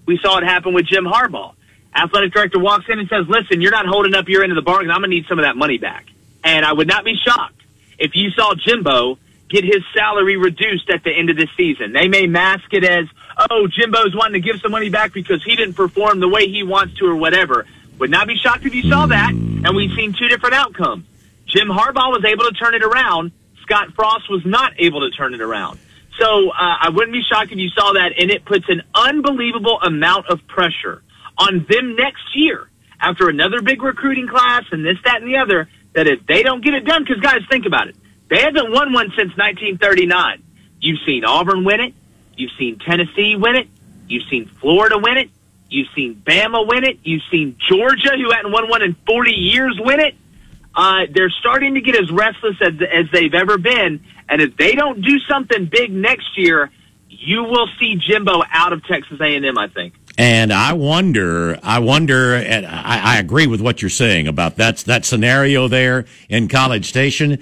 We saw it happen with Jim Harbaugh. Athletic director walks in and says, "Listen, you're not holding up your end of the bargain. I'm going to need some of that money back." And I would not be shocked if you saw Jimbo get his salary reduced at the end of this season. They may mask it as, "Oh, Jimbo's wanting to give some money back because he didn't perform the way he wants to, or whatever." Would not be shocked if you saw that. And we've seen two different outcomes. Jim Harbaugh was able to turn it around. Scott Frost was not able to turn it around. So uh, I wouldn't be shocked if you saw that, and it puts an unbelievable amount of pressure on them next year after another big recruiting class and this, that, and the other. That if they don't get it done, because guys, think about it, they haven't won one since 1939. You've seen Auburn win it, you've seen Tennessee win it, you've seen Florida win it, you've seen Bama win it, you've seen Georgia, who hadn't won one in 40 years, win it uh, they're starting to get as restless as, as they've ever been. And if they don't do something big next year, you will see Jimbo out of Texas A&M. I think. And I wonder, I wonder, and I, I agree with what you're saying about that's that scenario there in College Station,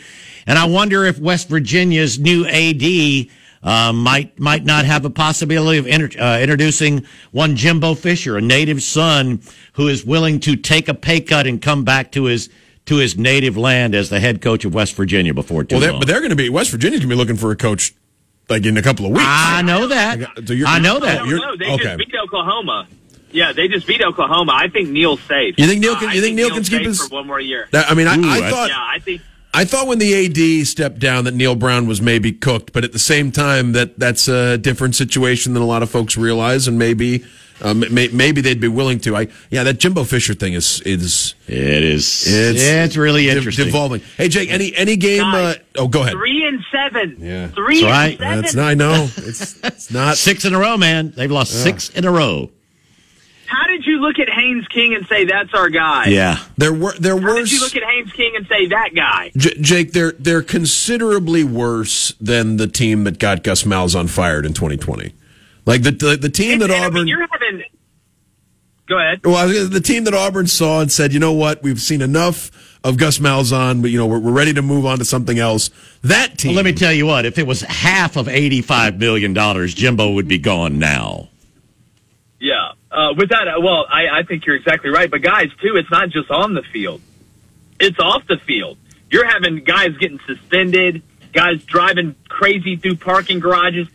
and I wonder if West Virginia's new AD uh, might might not have a possibility of inter, uh, introducing one Jimbo Fisher, a native son who is willing to take a pay cut and come back to his to his native land as the head coach of West Virginia before too Well, they're, long. but they're going to be West Virginia's going to be looking for a coach like in a couple of weeks. I know that. So you're- I know that. I don't you're- know. They okay. just beat Oklahoma. Yeah, they just beat Oklahoma. I think Neal's safe. You think Neal can- Uh, I you think Neal Neal's can keep his- for one more year? That- I mean, I, Ooh, I that's- thought. yeah, I think. I thought when the AD stepped down that Neal Brown was maybe cooked, but at the same time that that's a different situation than a lot of folks realize, and maybe uh, may, maybe they'd be willing to. I yeah, that Jimbo Fisher thing is is it is it's, it's really de- interesting. devolving. Hey Jake, any any game? Uh, oh, go ahead. Three and seven. Yeah. Three That's right. and seven. That's not, I know it's it's not. Six in a row, man. They've lost six in a row. How did did you look at Haynes King and say that's our guy? Yeah. There were there How were did you look at Haynes King and say that guy? J- Jake, they're they're considerably worse than the team that got Gus Malzahn fired in 2020. Like the the, the team that And, I mean, Auburn. you're having. Go ahead. Well, the team that Auburn saw and said, you know what, we've seen enough of Gus Malzahn, but you know we're, we're ready to move on to something else. That team. Well, let me tell you what. If it was half of eighty-five million dollars, Jimbo would be gone now. Yeah. Uh, with that, uh, well, I, I think you're exactly right. But guys, too, it's not just on the field; it's off the field. You're having guys getting suspended, guys driving crazy through parking garages.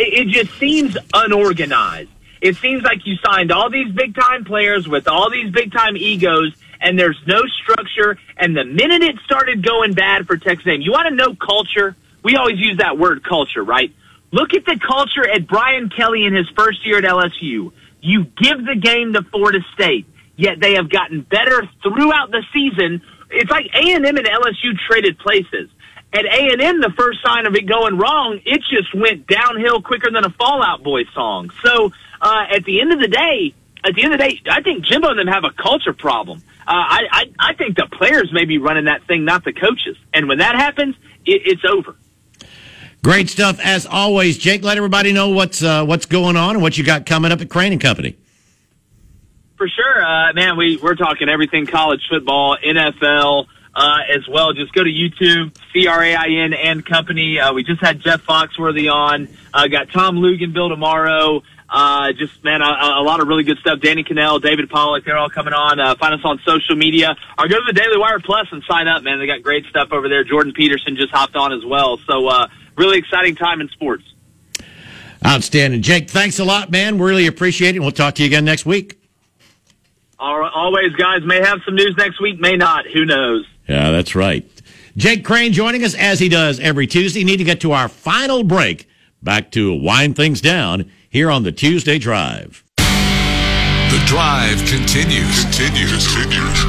It, just seems unorganized. It seems like you signed all these big time players with all these big time egos, and there's no structure. And the minute it started going bad for Texas A&M, you want to know culture? We always use that word culture, right? Look at the culture at Brian Kelly in his first year at LSU. You give the game to Florida State, yet they have gotten better throughout the season. It's like A&M and LSU traded places. At A&M, the first sign of it going wrong, it just went downhill quicker than a Fall Out Boy song. So uh, at the end of the day, at the end of the day, I think Jimbo and them have a culture problem. Uh, I, I I think the players may be running that thing, not the coaches. And when that happens, it, it's over. Great stuff as always, Jake. Let everybody know what's uh, what's going on and what you got coming up at Crain and Company. For sure, uh, man. We we're talking everything college football, NFL, uh, as well. Just go to YouTube, C R A I N and Company. Uh, we just had Jeff Foxworthy on. Uh, got Tom Luginbill tomorrow. Uh, just man, a, a lot of really good stuff. Danny Kanell, David Pollack, they're all coming on. Uh, find us on social media or go to the Daily Wire Plus and sign up, man. They got great stuff over there. Jordan Peterson just hopped on as well. So, uh, really exciting time in sports. Outstanding, Jake. Thanks a lot, man. We really appreciate it. We'll talk to you again next week. All always, guys. May have some news next week, may not. Who knows? Yeah, that's right. Jake Crain joining us as he does every Tuesday. Need to get to our final break. Back to wind things down here on the Tuesday Drive. Drive continues. Continues. Continues.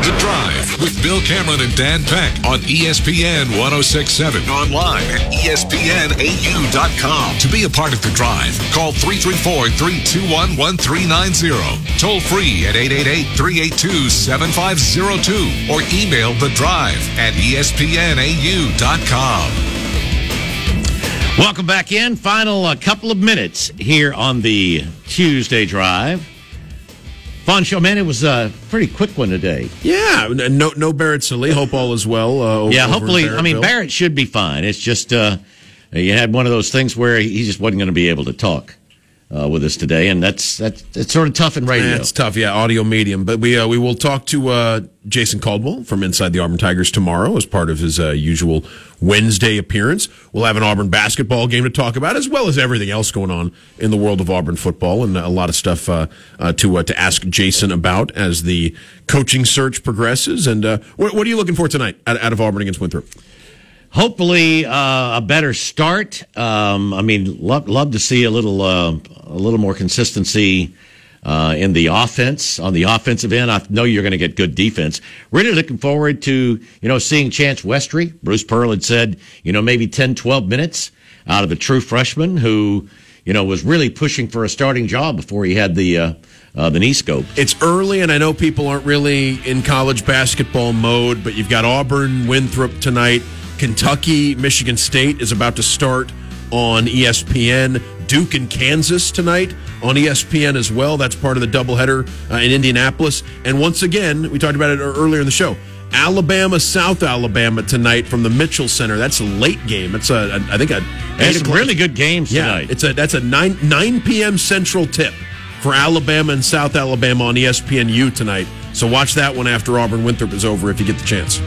The drive with Bill Cameron and Dan Peck on ESPN 1067. Online at ESPNAU.com. To be a part of the drive, call 334 321 1390. Toll free at 888 382 7502 or email the drive at ESPNAU.com. Welcome back in. Final uh, couple of minutes here on the Tuesday Drive. Fun show, man. It was a pretty quick one today. Yeah, no no Barrett Sallee. Hope all is well. Uh, over- yeah, hopefully. I mean, Barrett should be fine. It's just uh, you had one of those things where he just wasn't going to be able to talk uh, with us today, and that's that's it's sort of tough in radio. Yeah, it's tough, yeah, audio medium. But we uh, we will talk to uh, Jason Caldwell from Inside the Auburn Tigers tomorrow as part of his uh, usual Wednesday appearance. We'll have an Auburn basketball game to talk about, as well as everything else going on in the world of Auburn football, and a lot of stuff uh, uh, to to ask Jason about as the coaching search progresses. And what, what are you looking for tonight out, out of Auburn against Winthrop? Hopefully, uh, a better start. Um, I mean, love love to see a little uh, a little more consistency uh, in the offense on the offensive end. I know you're going to get good defense. Really looking forward to you know seeing Chance Westry. Bruce Pearl had said you know maybe 10, 12 minutes out of a true freshman who you know was really pushing for a starting job before he had the. Uh, uh, the knee scope. It's early, and I know people aren't really in college basketball mode, but you've got Auburn, Winthrop tonight. Kentucky, Michigan State is about to start on ESPN. Duke and Kansas tonight on ESPN as well. That's part of the doubleheader uh, in Indianapolis. And once again, we talked about it earlier in the show. Alabama, South Alabama tonight from the Mitchell Center. That's a late game. It's a, a I think a eight some really good games yeah, tonight. it's a that's a nine nine p.m. Central tip for Alabama and South Alabama on ESPNU tonight. So watch that one after Auburn Winthrop is over if you get the chance.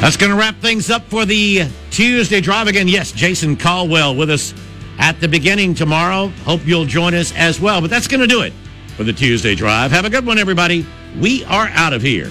That's going to wrap things up for the Tuesday drive again. Yes, Jason Caldwell with us at the beginning tomorrow. Hope you'll join us as well. But that's going to do it for the Tuesday drive. Have a good one, everybody. We are out of here.